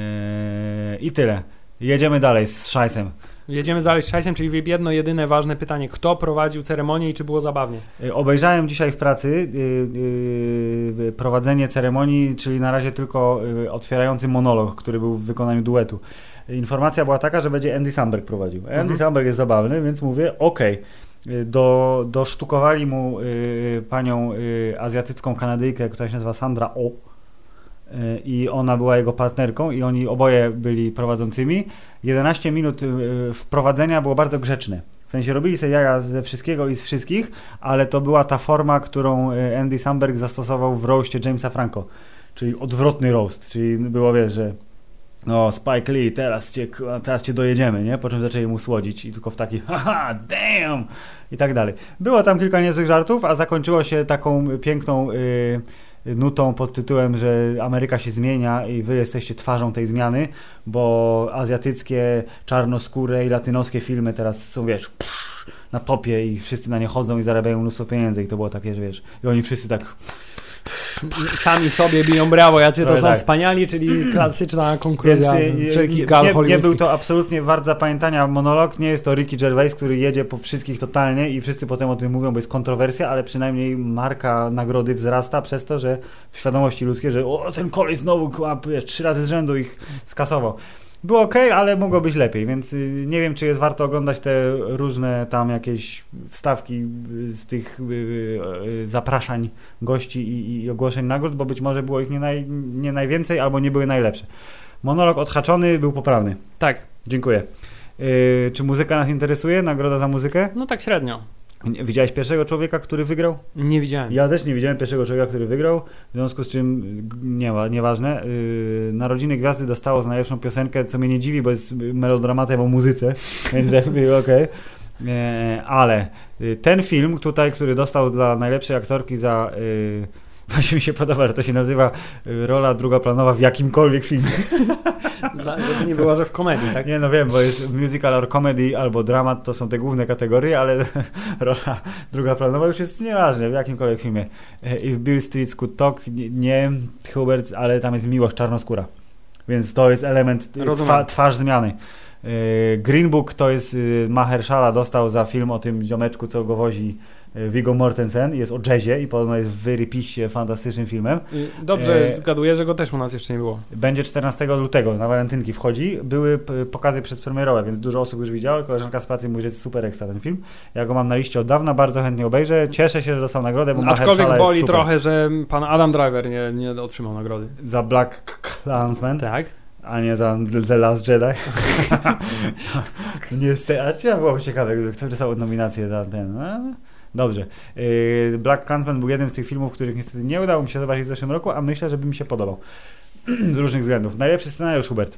I tyle. Jedziemy dalej z szajsem. Jedziemy dalej z Szajsem, czyli jedno jedyne ważne pytanie. Kto prowadził ceremonię i czy było zabawnie? Y, Obejrzałem dzisiaj w pracy y, y, y, prowadzenie ceremonii, czyli na razie tylko y, otwierający monolog, który był w wykonaniu duetu. Informacja była taka, że będzie Andy Samberg prowadził. Andy Mhm. Samberg jest zabawny, więc mówię, okej. Y, Do, dosztukowali mu y, panią y, azjatycką Kanadyjkę, która się nazywa Sandra O. I ona była jego partnerką, i oni oboje byli prowadzącymi. 11 minut y, wprowadzenia było bardzo grzeczne. W sensie robili sobie jaja ze wszystkiego i z wszystkich, ale to była ta forma, którą y, Andy Samberg zastosował w roście Jamesa Franco. Czyli odwrotny roast. Czyli było, wiesz, że no Spike Lee, teraz cię, teraz cię dojedziemy, nie? Po czym zaczęli mu słodzić i tylko w taki haha, damn! I tak dalej. Było tam kilka niezłych żartów, a zakończyło się taką piękną y, nutą pod tytułem, że Ameryka się zmienia i wy jesteście twarzą tej zmiany, bo azjatyckie, czarnoskóre i latynoskie filmy teraz są, wiesz, na topie i wszyscy na nie chodzą i zarabiają mnóstwo pieniędzy i to było takie, że wiesz, i oni wszyscy tak Sami sobie biją brawo, jacy to Trochę są tak. wspaniali, czyli klasyczna konkluzja Więc, y, wszelkich nie, gal nie, nie był to absolutnie wart zapamiętania monolog, nie jest to Ricky Gervais, który jedzie po wszystkich totalnie i wszyscy potem o tym mówią, bo jest kontrowersja, ale przynajmniej marka nagrody wzrasta przez to, że w świadomości ludzkiej, że o, ten koleś znowu wiesz, trzy razy z rzędu ich skasował. Było ok, ale mogło być lepiej, więc y, nie wiem, czy jest warto oglądać te różne tam jakieś wstawki y, z tych y, zapraszań gości i, i ogłoszeń nagród, bo być może było ich nie, naj, nie najwięcej albo nie były najlepsze. Monolog odhaczony był poprawny. Tak, Dziękuję. Yy, czy muzyka nas interesuje? Nagroda za muzykę? no tak średnio. Widziałeś pierwszego człowieka, który wygrał? Nie widziałem. Ja też nie widziałem pierwszego człowieka, który wygrał, w związku z czym nie nieważne. Yy, Narodziny Gwiazdy dostało za najlepszą piosenkę, co mnie nie dziwi, bo jest melodramatem o muzyce, więc okej. Yy, Ale yy, ten film tutaj, który dostał dla najlepszej aktorki za yy, Właśnie mi się podoba, że to się nazywa y, rola drugoplanowa w jakimkolwiek filmie. Dla, żeby nie było, że w komedii, tak? Nie no wiem, bo jest musical or comedy albo dramat, to są te główne kategorie, ale rola drugoplanowa już jest nieważne w jakimkolwiek filmie. E, If Bill Street Could Talk, nie- Hubert, ale tam jest miłość czarnoskóra. Więc to jest element y, twa, twarz zmiany. Green Book to jest y, Mahershala dostał za film o tym ziomeczku, co go wozi y, Viggo Mortensen. Jest o jazzie i podobno jest wyrypiście fantastycznym filmem. Dobrze, E, zgaduję, że go też u nas jeszcze nie było. Będzie 14 lutego, na walentynki wchodzi. Były pokazy przedpremierowe, więc dużo osób już widziało. Koleżanka z pracy mówi, że jest super ekstra ten film. Ja go mam na liście od dawna, bardzo chętnie obejrzę. Cieszę się, że dostał nagrodę, bo Aczkolwiek boli trochę, że pan Adam Driver nie, nie otrzymał nagrody. Za Black Klansman, Tak? a nie za The Last Jedi. Niestety, a ja byłoby ciekawe, ktoś dostał nominację za ten. No, Dobrze. Yy, Black Klansman był jednym z tych filmów, których niestety nie udało mi się zobaczyć w zeszłym roku, a myślę, że by mi się podobał. z różnych względów. Najlepszy scenariusz, Hubert.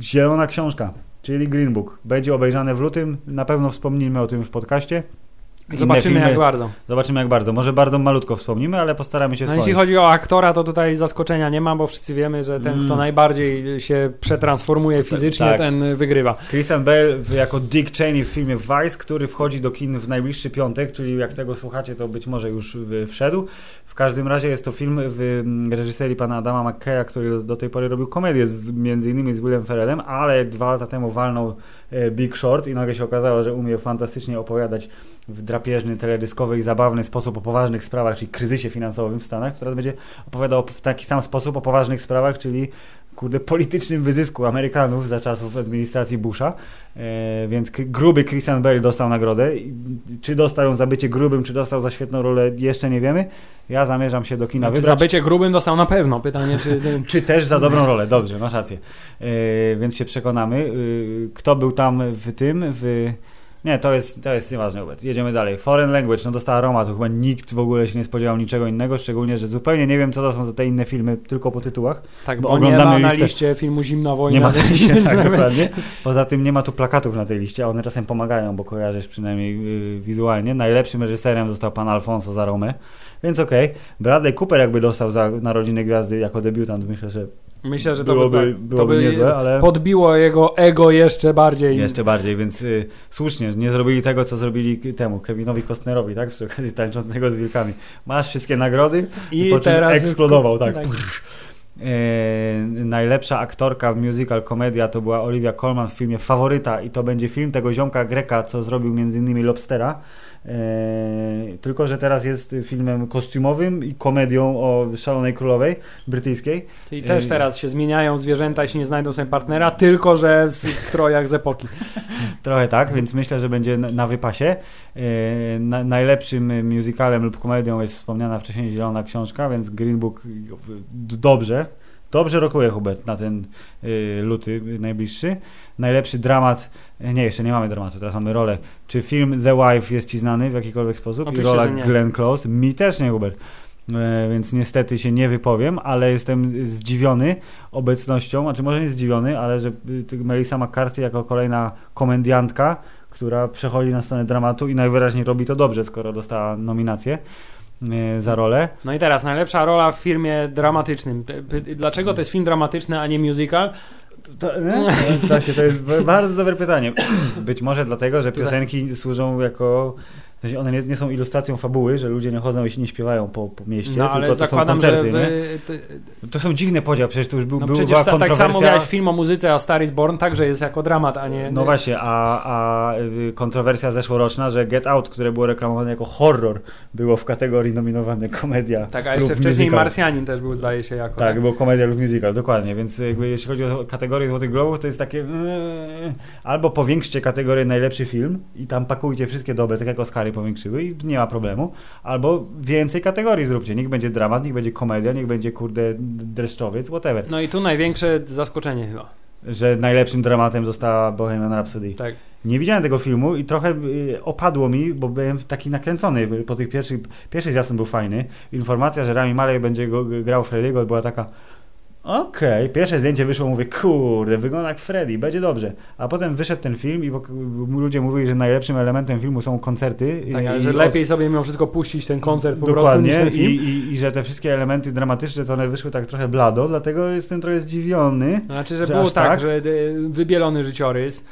Zielona książka, czyli Green Book. Będzie obejrzane w lutym. Na pewno wspomnimy o tym w podcaście. Zobaczymy filmy- jak bardzo. Zobaczymy jak bardzo. Może bardzo malutko wspomnimy, ale postaramy się No, wspomnieć. jeśli chodzi o aktora, to tutaj zaskoczenia nie ma, bo wszyscy wiemy, że ten, Mm. kto najbardziej się przetransformuje fizycznie, tak. ten wygrywa. Christian Bale jako Dick Cheney w filmie Vice, który wchodzi do kin w najbliższy piątek, czyli jak tego słuchacie, to być może już wszedł. Każdym razie jest to film w mm, reżyserii pana Adama McKeya, który do, do tej pory robił komedię z, między innymi z Willem Ferrellem, ale dwa lata temu walnął e, Big Short i nagle się okazało, że umie fantastycznie opowiadać w drapieżny, teledyskowy i zabawny sposób o poważnych sprawach, czyli kryzysie finansowym w Stanach. Teraz będzie opowiadał w taki sam sposób o poważnych sprawach, czyli kurde, politycznym wyzysku Amerykanów za czasów administracji Busha. E, więc gruby Christian Bale dostał nagrodę. Czy dostał ją za bycie grubym, czy dostał za świetną rolę, jeszcze nie wiemy. Ja zamierzam się do kina Znaczy, za wybrać. bycie grubym dostał na pewno. Pytanie, czy... Czy też za dobrą rolę, dobrze, masz rację. E, więc się przekonamy. E, kto był tam w tym, w... Nie, to jest, to jest nieważne, Hubert. Jedziemy dalej. Foreign Language, no dostała Roma, to chyba nikt w ogóle się nie spodziewał niczego innego, szczególnie, że zupełnie nie wiem, co to są za te inne filmy, tylko po tytułach. Tak, Bo bo, nie oglądamy ma na listę- liście filmu Zimna Wojna. Nie ma tej liście, tak, dokładnie. Poza tym nie ma tu plakatów na tej liście, a one czasem pomagają, bo kojarzysz przynajmniej yy, wizualnie. Najlepszym reżyserem został pan Alfonso za Romę, więc okej. Bradley Cooper jakby dostał za Narodziny Gwiazdy jako debiutant, myślę, że Myślę, że to byłoby, by, byłoby to by niezłe, ale podbiło jego ego jeszcze bardziej. jeszcze bardziej, więc y, słusznie, nie zrobili tego, co zrobili temu, Kevinowi Costnerowi, tak? Przy okazji tańczącego z wilkami. Masz wszystkie nagrody, I po czym teraz eksplodował, tak. E, najlepsza aktorka w musical komedia to była Olivia Colman w filmie Faworyta i to będzie film tego ziomka Greka, co zrobił między innymi Lobstera. E, tylko, że teraz jest filmem kostiumowym i komedią o szalonej królowej brytyjskiej. Czyli też Yy. teraz się zmieniają zwierzęta, jeśli nie znajdą sobie partnera, tylko że w strojach z epoki. Trochę tak, więc myślę, że będzie na, wypasie. E, na, najlepszym musicalem lub komedią jest wspomniana wcześniej Zielona Książka, więc Green Book dobrze. Dobrze rokuje Hubert na ten y, luty najbliższy. Najlepszy dramat, e, nie, jeszcze nie mamy dramatu, teraz mamy rolę. Czy film The Wife jest Ci znany w jakikolwiek sposób? I Oczywiście, rola że nie. Glenn Close? Mi też nie, Hubert. E, więc niestety się nie wypowiem, ale jestem zdziwiony obecnością, znaczy może nie zdziwiony, ale że y, Melissa McCarthy jako kolejna komendiantka, która przechodzi na stronę dramatu i najwyraźniej robi to dobrze, skoro dostała nominację za rolę. No i teraz najlepsza rola w filmie dramatycznym. Dlaczego to jest film dramatyczny, a nie musical? To, nie? Właśnie, to jest bardzo dobre pytanie. Być może dlatego, że piosenki służą jako. W sensie One nie, nie są ilustracją fabuły, że ludzie nie chodzą i się nie śpiewają po, po mieście, No ale tylko to są koncerty. nie? wy, To są dziwne podziały, przecież to już był, no był, była ta, tak kontrowersja. samo miałeś film o muzyce, a Star is Born także jest jako dramat, a nie... No właśnie, a, a y, kontrowersja zeszłoroczna, że Get Out, które było reklamowane jako horror, było w kategorii nominowane komedia. Tak, a jeszcze wcześniej musical. Marsjanin też był, zdaje się, jako... Tak, było komedia lub musical, dokładnie. Więc jakby jeśli chodzi o kategorię Złotych Globów, to jest takie mm, albo powiększcie kategorię najlepszy film i tam pakujcie wszystkie dobre, tak jak Oscary powiększyły i nie ma problemu, albo więcej kategorii zróbcie. Niech będzie dramat, niech będzie komedia, niech będzie kurde dreszczowiec, whatever. No i tu największe zaskoczenie chyba. Że najlepszym dramatem została Bohemian Rhapsody. Tak. Nie widziałem tego filmu i trochę y, opadło mi, bo byłem taki nakręcony po tych pierwszych, pierwszy zwiastun był fajny. Informacja, że Rami Malek będzie go, grał Frediego była taka Okej, pierwsze zdjęcie wyszło, mówię, kurde, wygląda jak Freddy, będzie dobrze. A potem wyszedł ten film i ludzie mówili, że najlepszym elementem filmu są koncerty. Tak, i, ale i że os- lepiej sobie mimo wszystko puścić ten koncert po prostu Dokładnie niż ten I, film. i, i że te wszystkie elementy dramatyczne to one wyszły tak trochę blado, dlatego jestem trochę zdziwiony. Znaczy, że, Że było tak, tak? że y, wybielony życiorys,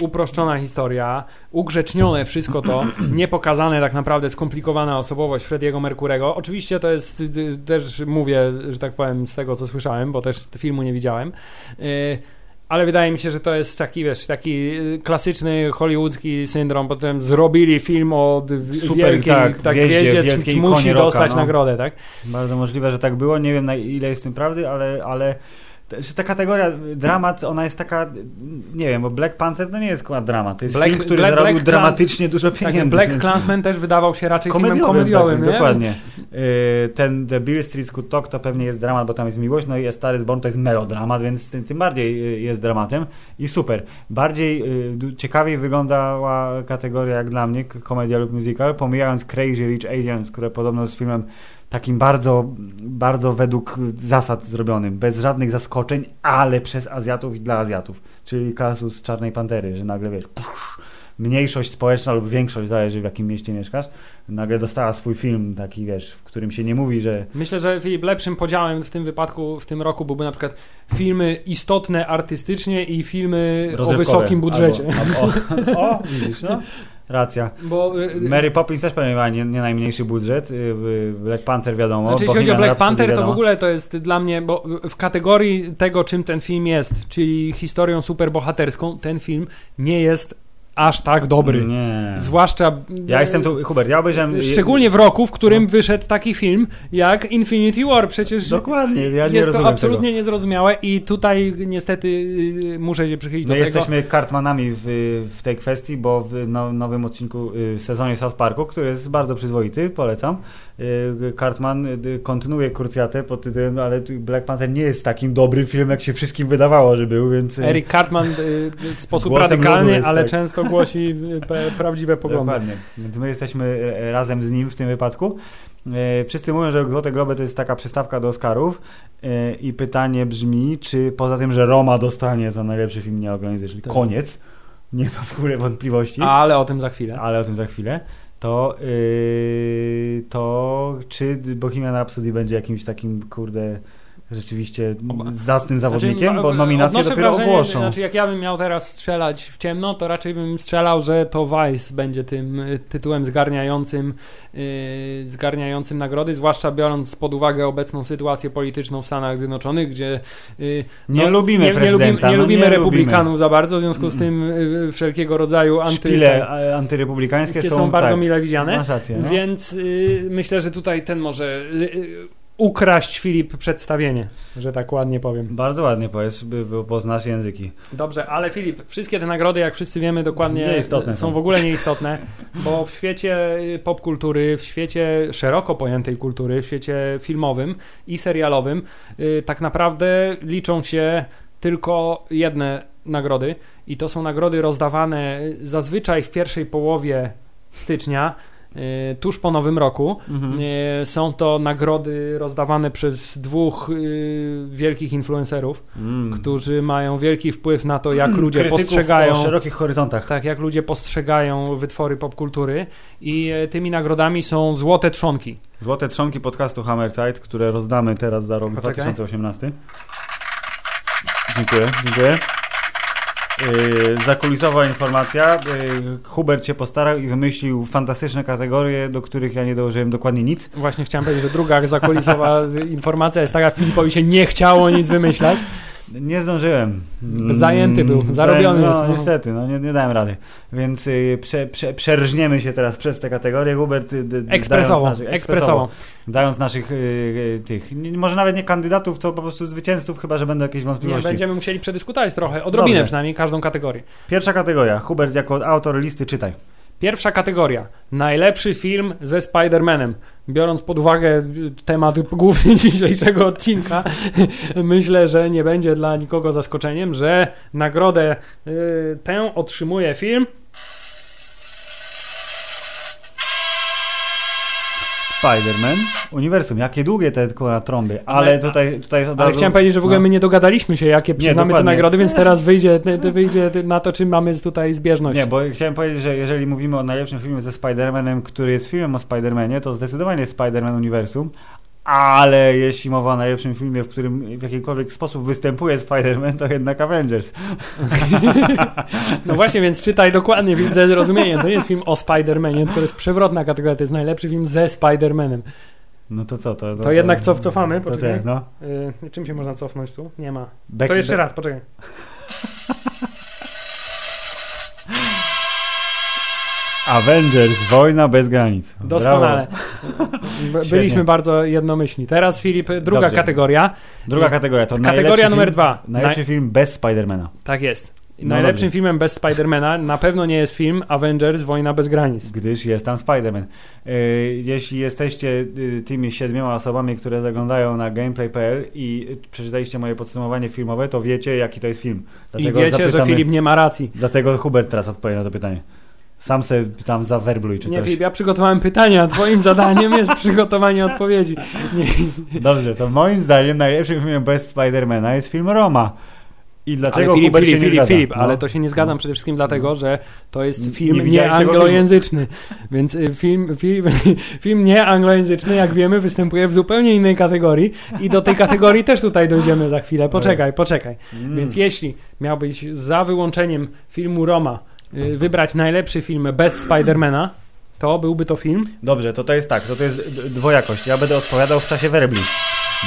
uproszczona historia, ugrzecznione wszystko to, nie pokazane tak naprawdę skomplikowana osobowość Frediego Mercurego. Oczywiście to jest, y, y, też mówię, że tak powiem, z tego co słyszałem, bo też filmu nie widziałem. Y, Ale wydaje mi się, że to jest taki, wiesz, taki y, klasyczny hollywoodzki syndrom. Potem zrobili film o Super, wielkiej tak, tak, gwieździe, gwieździe, musi dostać no. nagrodę, tak? Bardzo możliwe, że tak było. Nie wiem na ile jest w tym prawdy, ale, ale ta kategoria dramat, ona jest taka, nie wiem, bo Black Panther to nie jest akurat dramat. To jest Black- film, który Black- zarobił Black dramatycznie dużo Tak, pieniędzy. Black Klansman też wydawał się raczej filmem komediowym, komediowym, takim, nie? dokładnie. Y, Ten The Bill Street Talk to pewnie jest dramat, bo tam jest miłość, no i A Star is Born to jest melodramat, więc tym, bardziej y, jest dramatem i super. Bardziej y, ciekawiej wyglądała kategoria jak dla mnie, komedia lub musical, pomijając Crazy Rich Asians, które podobno jest filmem takim bardzo, bardzo według zasad zrobionym, bez żadnych zaskoczeń, ale przez Azjatów i dla Azjatów. Czyli kasus Czarnej Pantery, że nagle wiesz, pusz, mniejszość społeczna lub większość, zależy w jakim mieście mieszkasz, nagle dostała swój film taki, wiesz, w którym się nie mówi, że Myślę, że Filip, lepszym podziałem w tym wypadku, w tym roku byłby na przykład filmy istotne artystycznie i filmy o wysokim budżecie. Albo, albo, o, o, widzisz, no? Racja. Bo y, Mary Poppins też pewnie ma nie, nie najmniejszy budżet. y, Black Panther wiadomo. Znaczy, jeśli chodzi o Black Panther, to w wiadomo. ogóle to jest dla mnie, bo w kategorii tego, czym ten film jest, czyli historią superbohaterską, ten film nie jest aż tak dobry. Nie. Zwłaszcza. Ja jestem tu, Hubert, ja obejrzałem... Szczególnie w roku, w którym No. wyszedł taki film jak Infinity War. Przecież Dokładnie, ja nie jest to absolutnie tego. niezrozumiałe i tutaj niestety y, muszę się przychylić My do tego. jesteśmy kartmanami w, w tej kwestii, bo w no, nowym odcinku, y, w sezonie South Parku, który jest bardzo przyzwoity, polecam, Cartman y, kontynuuje krucjatę pod tytułem, ale Black Panther nie jest takim dobrym filmem, jak się wszystkim wydawało, że był, więc... y, Eric Cartman y, w sposób radykalny, ale tak. często głosi y, prawdziwe poglądy. Dokładnie. Więc my jesteśmy razem z nim w tym wypadku. Wszyscy mówią, że Złote Globy to jest taka przystawka do Oscarów i pytanie brzmi, czy poza tym, że Roma dostanie za najlepszy film nieorganizowany, Tak. koniec, nie ma w ogóle wątpliwości, Ale o tym za chwilę. ale o tym za chwilę, to, yy, to czy Bohemian Rhapsody będzie jakimś takim, kurde, rzeczywiście zacnym zawodnikiem, Znaczy, bo nominacje odnoszę dopiero wrażenie, ogłoszą. Znaczy, jak ja bym miał teraz strzelać w ciemno, to raczej bym strzelał, że to Vice będzie tym y, tytułem zgarniającym, y, zgarniającym nagrody, zwłaszcza biorąc pod uwagę obecną sytuację polityczną w Stanach Zjednoczonych, gdzie y, Nie lubimy nie, nie lubimy, prezydenta, nie no lubimy nie republikanów za bardzo, w związku z tym y, wszelkiego rodzaju anty, Szpile antyrepublikańskie są, są, bardzo tak, mile widziane. Rację, no. Więc y, myślę, że tutaj ten może ukraść Filip przedstawienie, że tak ładnie powiem. Bardzo ładnie powiedz, by, by poznasz języki. Dobrze, ale Filip, wszystkie te nagrody, jak wszyscy wiemy dokładnie, są są. w ogóle nieistotne, bo w świecie y, popkultury, w świecie szeroko pojętej kultury, w świecie filmowym i serialowym, y, tak naprawdę liczą się tylko jedne nagrody i to są nagrody rozdawane zazwyczaj w pierwszej połowie stycznia, tuż po Nowym Roku. Mhm. Y, Są to nagrody rozdawane przez dwóch y, wielkich influencerów, Mm. którzy mają wielki wpływ na to, jak ludzie Krytyków postrzegają. szerokich horyzontach. Tak, jak ludzie postrzegają wytwory popkultury i e, tymi nagrodami są złote trzonki. Złote trzonki podcastu Hammer Tide, które rozdamy teraz za rok Poczekaj. 2018. Dziękuję, dziękuję. Yy, zakulisowa informacja. Yy, Hubert się postarał i wymyślił fantastyczne kategorie, do których ja nie dołożyłem dokładnie nic. Właśnie chciałem powiedzieć, że druga zakulisowa informacja jest taka, Filipowi się nie chciało nic wymyślać. Nie zdążyłem. Zajęty był, Mm, zarobiony no, jest, no. Niestety, no, nie, nie dałem rady. Więc yy, prze, prze, przerżniemy się teraz przez te kategorie. Hubert, yy, d- Ekspresowo, dając naszych- ekspresowo. Dając naszych yy, tych, nie, może nawet nie kandydatów, to po prostu zwycięzców, chyba że będą jakieś Nie, wątpliwości. będziemy musieli przedyskutować trochę, odrobinę Dobrze. przynajmniej, każdą kategorię. Pierwsza kategoria. Hubert jako autor listy czytaj. Pierwsza kategoria. Najlepszy film ze Spider-Manem. Biorąc pod uwagę y, temat główny dzisiejszego odcinka, myślę, że nie będzie dla nikogo zaskoczeniem, że nagrodę y, tę otrzymuje film Spider-Man Uniwersum. Jakie długie te kurwa trąby, ale Ale- tutaj, tutaj od Ale razu- chciałem powiedzieć, że w ogóle no. my nie dogadaliśmy się, jakie przyznamy te dokładnie. nagrody, więc teraz wyjdzie, wyjdzie na to, czy mamy tutaj zbieżność. Nie, bo chciałem powiedzieć, że jeżeli mówimy o najlepszym filmie ze Spider-Manem, który jest filmem o Spider-Manie, to zdecydowanie jest Spider-Man Uniwersum, ale jeśli mowa o najlepszym filmie, w którym w jakikolwiek sposób występuje Spider-Man, to jednak Avengers. No właśnie, więc czytaj dokładnie film ze zrozumieniem. To nie jest film o Spider-Manie, tylko jest przewrotna kategoria, to jest najlepszy film ze Spider-Manem. No to co? To, To jednak cof- cofamy, to, poczekaj. czekaj, no. Y, czym się można cofnąć tu? Nie ma. Back- To jeszcze back- raz, poczekaj. Avengers, wojna bez granic. Doskonale. Byliśmy bardzo jednomyślni. Teraz Filip, druga Dobrze. kategoria. Druga kategoria to Kategoria numer film, dwa. Najlepszy film bez Spidermana. Tak jest. No Najlepszym dobrze. filmem bez Spidermana na pewno nie jest film Avengers Wojna bez granic. gdyż jest tam Spider-Man. Yy, jeśli jesteście yy, tymi siedmioma osobami, które zaglądają na gameplay.pl i przeczytaliście moje podsumowanie filmowe, to wiecie, jaki to jest film. I wiecie, że Filip nie ma racji. Dlatego Hubert teraz odpowie na to pytanie. Sam se tam zawerbluj czy Nie, coś. Filip, ja przygotowałem pytania, a twoim zadaniem jest przygotowanie odpowiedzi. Nie, Dobrze, to moim zdaniem najlepszym filmem bez Spidermana jest film Roma. I ale dlatego Filip, Filip, nie Filip, zgadza. Filip, No. ale to się nie zgadzam przede wszystkim dlatego, że to jest film Nie widziałeś tego nieanglojęzyczny. Więc y, film, film, film nieanglojęzyczny, jak wiemy, występuje w zupełnie innej kategorii i do tej kategorii też tutaj dojdziemy za chwilę. Poczekaj, poczekaj. Mm. Więc jeśli miałbyś za wyłączeniem filmu Roma wybrać najlepszy film bez Spidermana, to byłby to film. Dobrze, to to jest tak, to to jest dwojakość. Ja będę odpowiadał w czasie werbli.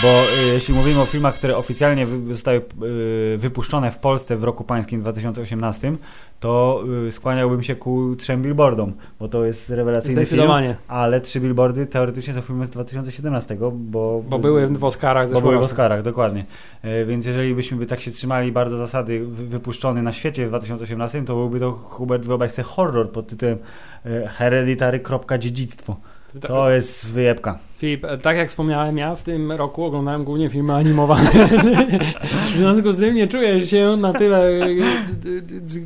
Bo y, jeśli mówimy o filmach, które oficjalnie zostały y, wypuszczone w Polsce w roku pańskim 2018, to y, skłaniałbym się ku trzem billboardom, bo to jest rewelacyjny film. Ale trzy billboardy teoretycznie są filmem z 2017, bo, Bo były w Oscarach bo były w. Oscarach, dokładnie. Więc jeżeli byśmy by tak się trzymali bardzo zasady wy- wypuszczony na świecie w 2018, to byłby to Hubert, wyobraź sobie horror pod tytułem Hereditary. Dziedzictwo. To jest wyjebka. Filip, e, tak jak wspomniałem, ja w tym roku oglądałem głównie filmy animowane. w związku z tym nie czuję się na tyle e, e,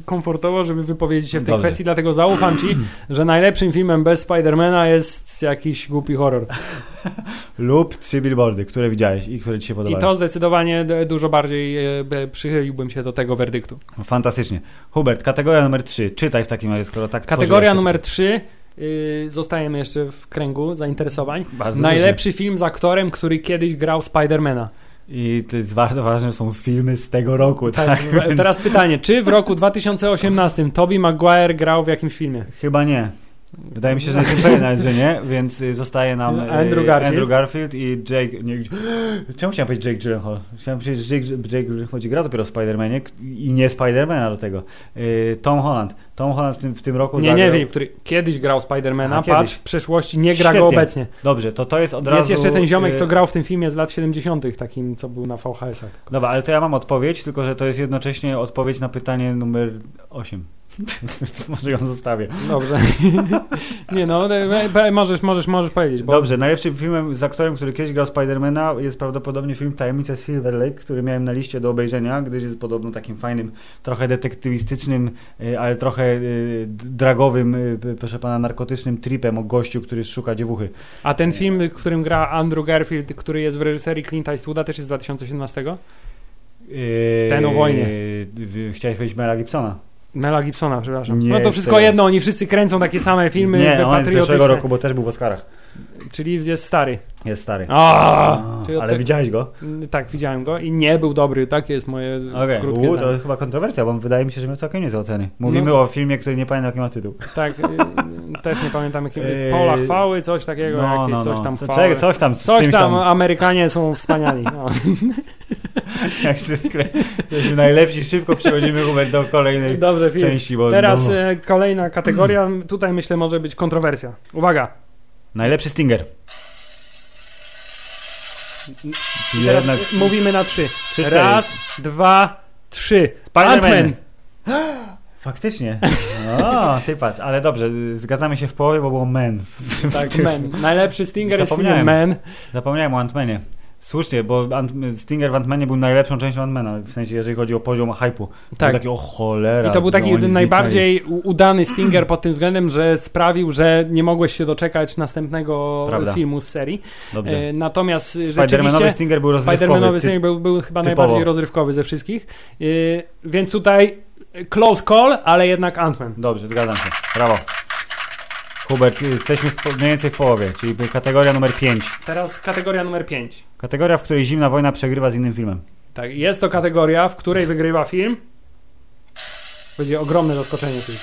komfortowo, żeby wypowiedzieć się w tej Dobrze. kwestii, dlatego zaufam ci, że najlepszym filmem bez Spidermana jest jakiś głupi horror. Lub trzy billboardy, które widziałeś i które ci się I podobały. to zdecydowanie dużo bardziej przychyliłbym się do tego werdyktu. Fantastycznie. Hubert, kategoria numer 3. Czytaj w takim razie, skoro tak Kategoria numer 3. Yy, zostajemy jeszcze w kręgu zainteresowań. Bardzo Najlepszy film z aktorem, który kiedyś grał Spidermana. I to jest bardzo ważne, są filmy z tego roku, tak? Tak, Więc teraz pytanie, czy w roku 2018 Tobey Maguire grał w jakimś filmie? Chyba nie. Wydaje mi się, że jestem pewien nawet, że nie, więc y, zostaje nam y, Andrew Garfield. Andrew Garfield i Jake... Nie, czemu chciałem powiedzieć Jake Gyllenhaal? Chciałem powiedzieć, że Jake, Jake Gyllenhaal gra dopiero w Spider-Manie i nie Spider-Mana do tego. Y, Tom Holland. Tom Holland w tym, w tym roku Nie, zagrał... nie wiem, który kiedyś grał Spidermana, patrz, w przeszłości nie gra go Świetnie. obecnie. Dobrze, to to jest od razu... Jest jeszcze ten ziomek, y, co grał w tym filmie z lat 70., takim, co był na VHS-ach. Dobra, ale to ja mam odpowiedź, tylko że to jest jednocześnie odpowiedź na pytanie numer 8. Może ją zostawię. Dobrze. nie no, e, e, możesz, możesz, możesz powiedzieć, bo Dobrze, najlepszym filmem z aktorem, który kiedyś grał Spidermana jest prawdopodobnie film Tajemnice Silver Lake, który miałem na liście do obejrzenia, gdyż jest podobno takim fajnym, trochę detektywistycznym, y, ale trochę y, d- dragowym, y, proszę pana, narkotycznym tripem o gościu, który szuka dziewuchy. A ten film, w którym gra Andrew Garfield, który jest w reżyserii Clint Eastwooda, też jest z 2017? Y, Ten o wojnie. y, Chciałeś powiedzieć Mela Gibsona? Mela Gibsona, przepraszam. Nie, no to wszystko jedno, oni wszyscy kręcą takie same filmy Nie, on jest z zeszłego roku, bo też był w Oscarach. Czyli jest stary. Jest stary. A, ale widziałeś go? Tak, widziałem go i nie był dobry, takie jest moje Okej, krótkie U, to chyba kontrowersja, bo wydaje mi się, że miał całkiem niezłe oceny. Mówimy No. o filmie, który nie pamiętam jaki ma tytuł. Tak, y, też nie pamiętam jakim jest. Pola chwały, coś takiego, jakieś coś tam Co- chwały. czekaj, coś tam, z Coś czymś tam, Amerykanie są wspaniali. No. Jak zwykle. Jesteśmy najlepsi, szybko przechodzimy Hubert do kolejnej Dobrze, Filip. części, bo Teraz no. kolejna kategoria. Tutaj myślę może być kontrowersja. Uwaga. Najlepszy Stinger. Teraz jednak... mówimy na trzy. Trzy, cztery. Raz, dwa, trzy. Spider-Man. Faktycznie. O, ty patrz, ale dobrze, zgadzamy się w połowie, bo było Man. Tak, Man. Najlepszy Stinger jest w filmie Zapomniałem. O Antmanie. Słusznie, bo Ant- Stinger w Ant-Manie był najlepszą częścią Ant-Mana, w sensie jeżeli chodzi o poziom hype'u. Tak. Tak. Był taki, o cholera. I to był taki no, zniknęli. najbardziej u- udany Stinger pod tym względem, że sprawił, że nie mogłeś się doczekać następnego Prawda. filmu z serii. Dobrze. E, natomiast Spider-Manowy Stinger był rozrywkowy. Spider-Manowy Stinger był, był chyba typowo. najbardziej rozrywkowy ze wszystkich. E, więc tutaj close call, ale jednak Ant-Man. Dobrze, zgadzam się. Brawo. Hubert, jesteśmy w, mniej więcej w połowie, czyli kategoria numer 5. Teraz kategoria numer 5. Kategoria, w której Zimna Wojna przegrywa z innym filmem. Tak, jest to kategoria, w której wygrywa film. Będzie ogromne zaskoczenie film.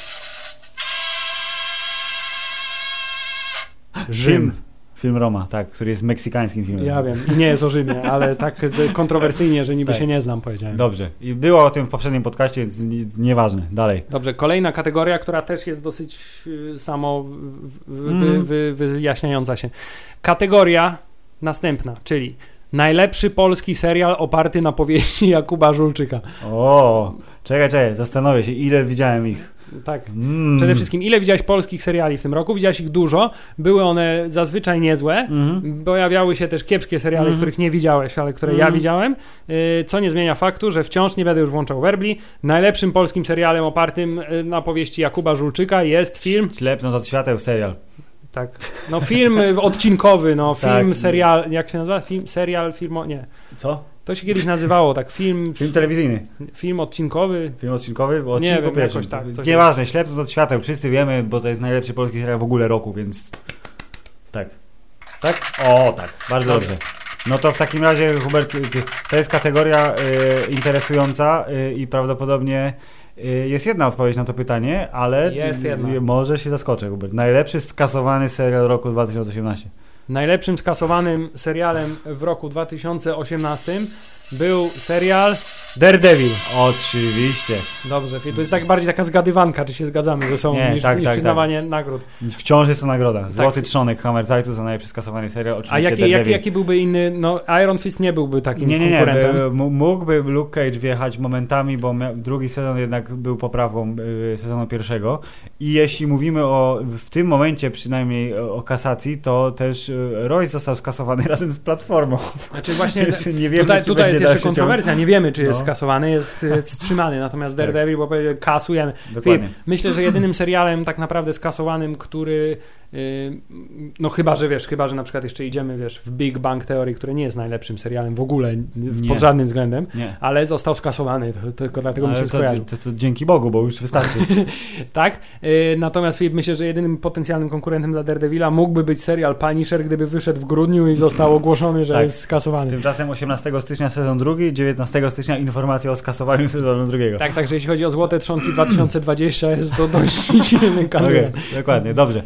Rzym. Film Roma, tak, który jest meksykańskim filmem. Ja wiem, i nie jest o Rzymie, ale tak kontrowersyjnie, że niby Tak. się nie znam, powiedziałem. Dobrze. I było o tym w poprzednim podcaście, więc nie- nieważne. Dalej. Dobrze, kolejna kategoria, która też jest dosyć y, samo w- w- Mm. wy, wy, wyjaśniająca się. Kategoria następna, czyli najlepszy polski serial oparty na powieści Jakuba Żulczyka. O, czekaj, czekaj, zastanowię się, ile widziałem ich. Tak. Mm. Przede wszystkim, ile widziałeś polskich seriali w tym roku? Widziałeś ich dużo, były one zazwyczaj niezłe. Mhm. Pojawiały się też kiepskie seriale, Mhm. których nie widziałeś, ale które ja Mhm. widziałem, y, co nie zmienia faktu, że wciąż nie będę już włączał werbli. Najlepszym polskim serialem opartym y, na powieści Jakuba Żulczyka jest film Ślepnąc od świateł serial. Tak. No film y, odcinkowy, no Tak. film, serial, jak się nazywa? Film, serial, film, nie. Co? To się kiedyś nazywało tak, film, Film telewizyjny. film odcinkowy. Film odcinkowy? Bo Nie odcinku wiem, pierwszym. jakoś tak, coś Nieważne, ślepnąc od świateł, wszyscy wiemy, bo to jest najlepszy polski serial w ogóle roku, więc... Tak. Tak? O, tak. Bardzo Dobrze. dobrze. No to w takim razie, Hubert, ty- to jest kategoria y, interesująca y, i prawdopodobnie y, jest jedna odpowiedź na to pytanie, ale Jest y, jedna. może się zaskoczę, Hubert. Najlepszy skasowany serial roku 2018. Najlepszym skasowanym serialem w roku 2018 był serial Daredevil. Oczywiście. Dobrze, to jest tak bardziej taka zgadywanka, czy się zgadzamy ze sobą, Nie, niż, tak, niż tak, przyznawanie nagród. Wciąż jest to nagroda. Złoty trzonek Hammerzeitu za najlepszy skasowany serial. Oczywiście A jaki, Daredevil. jaki, jaki byłby inny, no Iron Fist nie byłby takim Nie, nie, nie. konkurentem. by- m- Mógłby Luke Cage wjechać momentami, bo drugi sezon jednak był poprawą y, sezonu pierwszego. I jeśli mówimy o w tym momencie przynajmniej o, kasacji, to też y, Royce został skasowany razem z platformą. Znaczy właśnie nie wiemy, tutaj, czy tutaj jest jeszcze kontrowersja, nie wiemy czy jest No. skasowany, jest e, wstrzymany, natomiast Tak. Daredevil, bo powiedział, kasujemy. Dokładnie. Myślę, że jedynym serialem tak naprawdę skasowanym, który no chyba, że wiesz, chyba, że na przykład jeszcze idziemy, wiesz, w Big Bang Theory, które nie jest najlepszym serialem w ogóle, w- Nie. pod żadnym względem, Nie. ale został skasowany, to, tylko dlatego mi Ale się to, skojarzył. to, to dzięki Bogu, bo już wystarczy. Tak? Y, natomiast myślę, że jedynym potencjalnym konkurentem dla Daredevila mógłby być serial Punisher, gdyby wyszedł w grudniu i został ogłoszony, że Tak. jest skasowany. Tymczasem 18 stycznia sezon drugi, 19 stycznia informacja o skasowaniu sezonu drugiego. Tak, także jeśli chodzi o Złote Trzonki 2020 jest to dość silny kandydat. Okej, dokładnie, dobrze.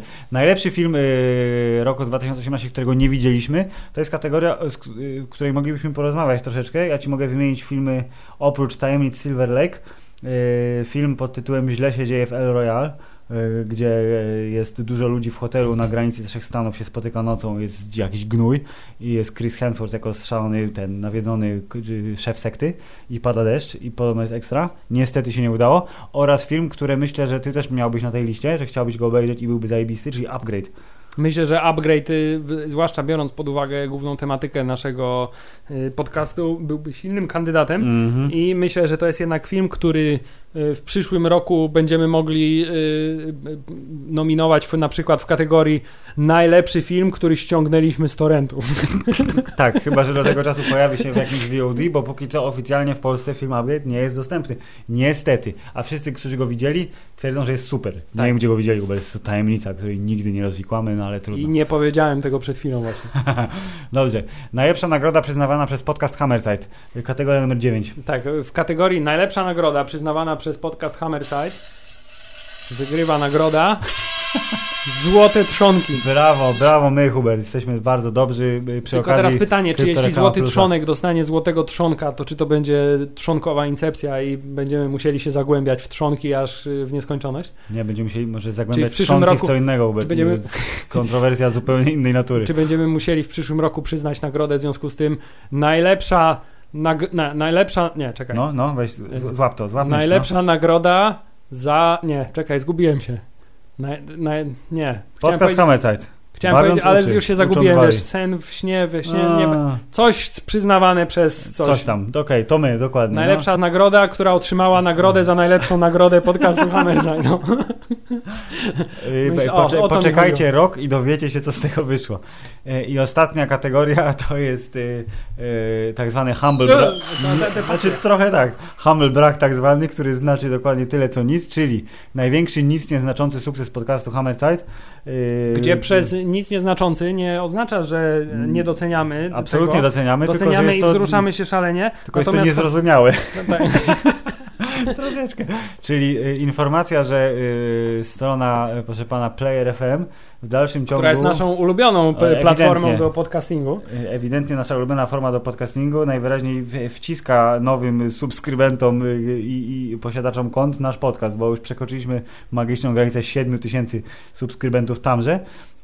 Najlepszy film y, roku 2018, którego nie widzieliśmy, to jest kategoria, k- y, której moglibyśmy porozmawiać troszeczkę. Ja ci mogę wymienić filmy oprócz Tajemnic Silver Lake. Y, film pod tytułem Źle się dzieje w El Royale. Y, Gdzie y, jest dużo ludzi w hotelu na granicy trzech stanów, się spotyka nocą, jest jakiś gnój i jest Chris Hemsworth jako szalony, ten nawiedzony y, szef sekty i pada deszcz i podobno jest ekstra. Niestety się nie udało. Oraz film, który myślę, że ty też miałbyś na tej liście, że chciałbyś go obejrzeć i byłby zajebisty, czyli Upgrade. Myślę, że upgrade, y, zwłaszcza biorąc pod uwagę główną tematykę naszego y, podcastu, byłby silnym kandydatem. Mhm. I myślę, że to jest jednak film, który w przyszłym roku będziemy mogli y, y, nominować w, na przykład w kategorii najlepszy film, który ściągnęliśmy z torrentów. Tak, chyba, że do tego czasu pojawi się w jakimś VOD, bo póki co oficjalnie w Polsce film Upgrade nie jest dostępny. Niestety. A wszyscy, którzy go widzieli, twierdzą, że jest super. Nie Tak. wiem, gdzie go widzieli, bo jest to tajemnica, której nigdy nie rozwikłamy, no ale I trudno. nie powiedziałem tego przed chwilą właśnie. Dobrze. Najlepsza nagroda przyznawana przez podcast Hammerside. Kategoria numer 9. Tak, w kategorii najlepsza nagroda przyznawana przez podcast Hammerside wygrywa nagroda Złote Trzonki. Brawo, brawo my, Hubert. Jesteśmy bardzo dobrzy y, przy Tylko teraz pytanie, czy jeśli Złoty Plusa. Trzonek dostanie Złotego Trzonka, to czy to będzie trzonkowa incepcja i będziemy musieli się zagłębiać w trzonki aż y, w nieskończoność? Nie, będziemy musieli może Czyli zagłębiać w trzonki w roku- co innego, Hubert. będziemy- Kontrowersja zupełnie innej natury. Czy będziemy musieli w przyszłym roku przyznać nagrodę w związku z tym najlepsza, nag, na, najlepsza, nie, czekaj, No, no, weź, złap to, złap myśl, najlepsza nagroda za, nie, czekaj, zgubiłem się. Naj, naj, nie. Chciałem Podcast powiedzieć-. Chciałem Bawiąc powiedzieć, ale uczy, już się zagubiłem, wiesz, sen w śnie, we śnie, nie, coś przyznawane przez coś. coś. tam, okej, to my, dokładnie. Najlepsza nagroda, która otrzymała nagrodę za najlepszą nagrodę podcastu Hammerside. No. No. Myślę, pocze- o, o to mi poczekajcie rok i dowiecie się, co z tego wyszło. Yy, I ostatnia kategoria to jest yy, yy, tak zwany humble No, bra- to- to- to pasuje. Znaczy trochę tak. Humble brak tak zwany, który znaczy dokładnie tyle co nic, czyli największy nic nieznaczący sukces podcastu Hammerzeit. Yy, Gdzie przez nic nieznaczący nie oznacza, że nie doceniamy. Absolutnie tego. doceniamy, tylko że Doceniamy i wzruszamy się szalenie. tylko jest to niezrozumiałe. tak, Troszeczkę. Czyli y, informacja, że y, strona, y, proszę pana, Player FM w dalszym ciągu... która jest naszą ulubioną platformą do podcastingu. y, Ewidentnie nasza ulubiona forma do podcastingu najwyraźniej wciska nowym subskrybentom y, i, i posiadaczom kont nasz podcast, bo już przekroczyliśmy magiczną granicę 7 tysięcy subskrybentów tamże,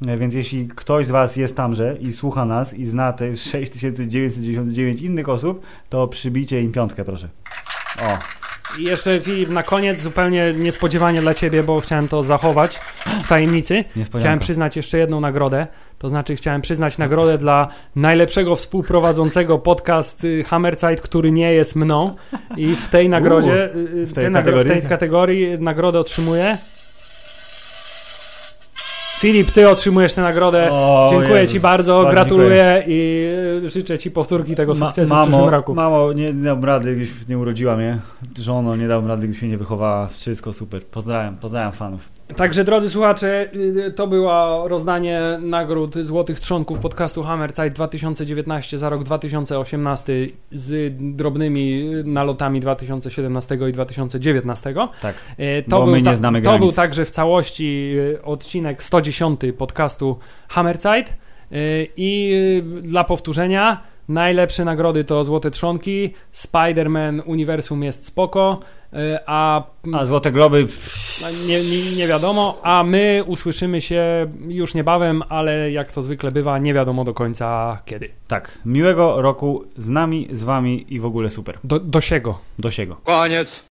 Y, więc jeśli ktoś z Was jest tamże i słucha nas i zna te 6999 innych osób, to przybijcie im piątkę, proszę. O, I jeszcze Filip, na koniec, zupełnie niespodziewanie dla Ciebie, bo chciałem to zachować w tajemnicy. Chciałem przyznać jeszcze jedną nagrodę. To znaczy, chciałem przyznać nagrodę dla najlepszego współprowadzącego podcast y, Hammerzeit, który nie jest mną. I w tej nagrodzie, y, w tej nagro- kategorii? w tej kategorii nagrodę otrzymuje. Filip, ty otrzymujesz tę nagrodę. O, Dziękuję Jezus, Ci bardzo, gratuluję i y, życzę Ci powtórki tego Ma- sukcesu w mamo, przyszłym roku. Mamo, nie, nie dam rady, gdybyś nie urodziła mnie. Żono, nie dam rady, gdybyś mnie nie wychowała. Wszystko super. Pozdrawiam, pozdrawiam fanów. Także drodzy słuchacze, y, to było rozdanie nagród Złotych Trzonków podcastu Hammerzeit 2019 za rok 2018 z drobnymi nalotami 2017 i 2019. Tak. Y, Bo my nie znamy To granic. był także w całości y, odcinek 110 podcastu Hammerzeit i dla powtórzenia najlepsze nagrody to Złote Trzonki, Spider-Man Uniwersum jest spoko, a A Złote Globy... nie, nie, nie wiadomo, a my usłyszymy się już niebawem, ale jak to zwykle bywa, nie wiadomo do końca kiedy. Tak. Miłego roku z nami, z wami i w ogóle super. Do, do siego. Do siego. Koniec.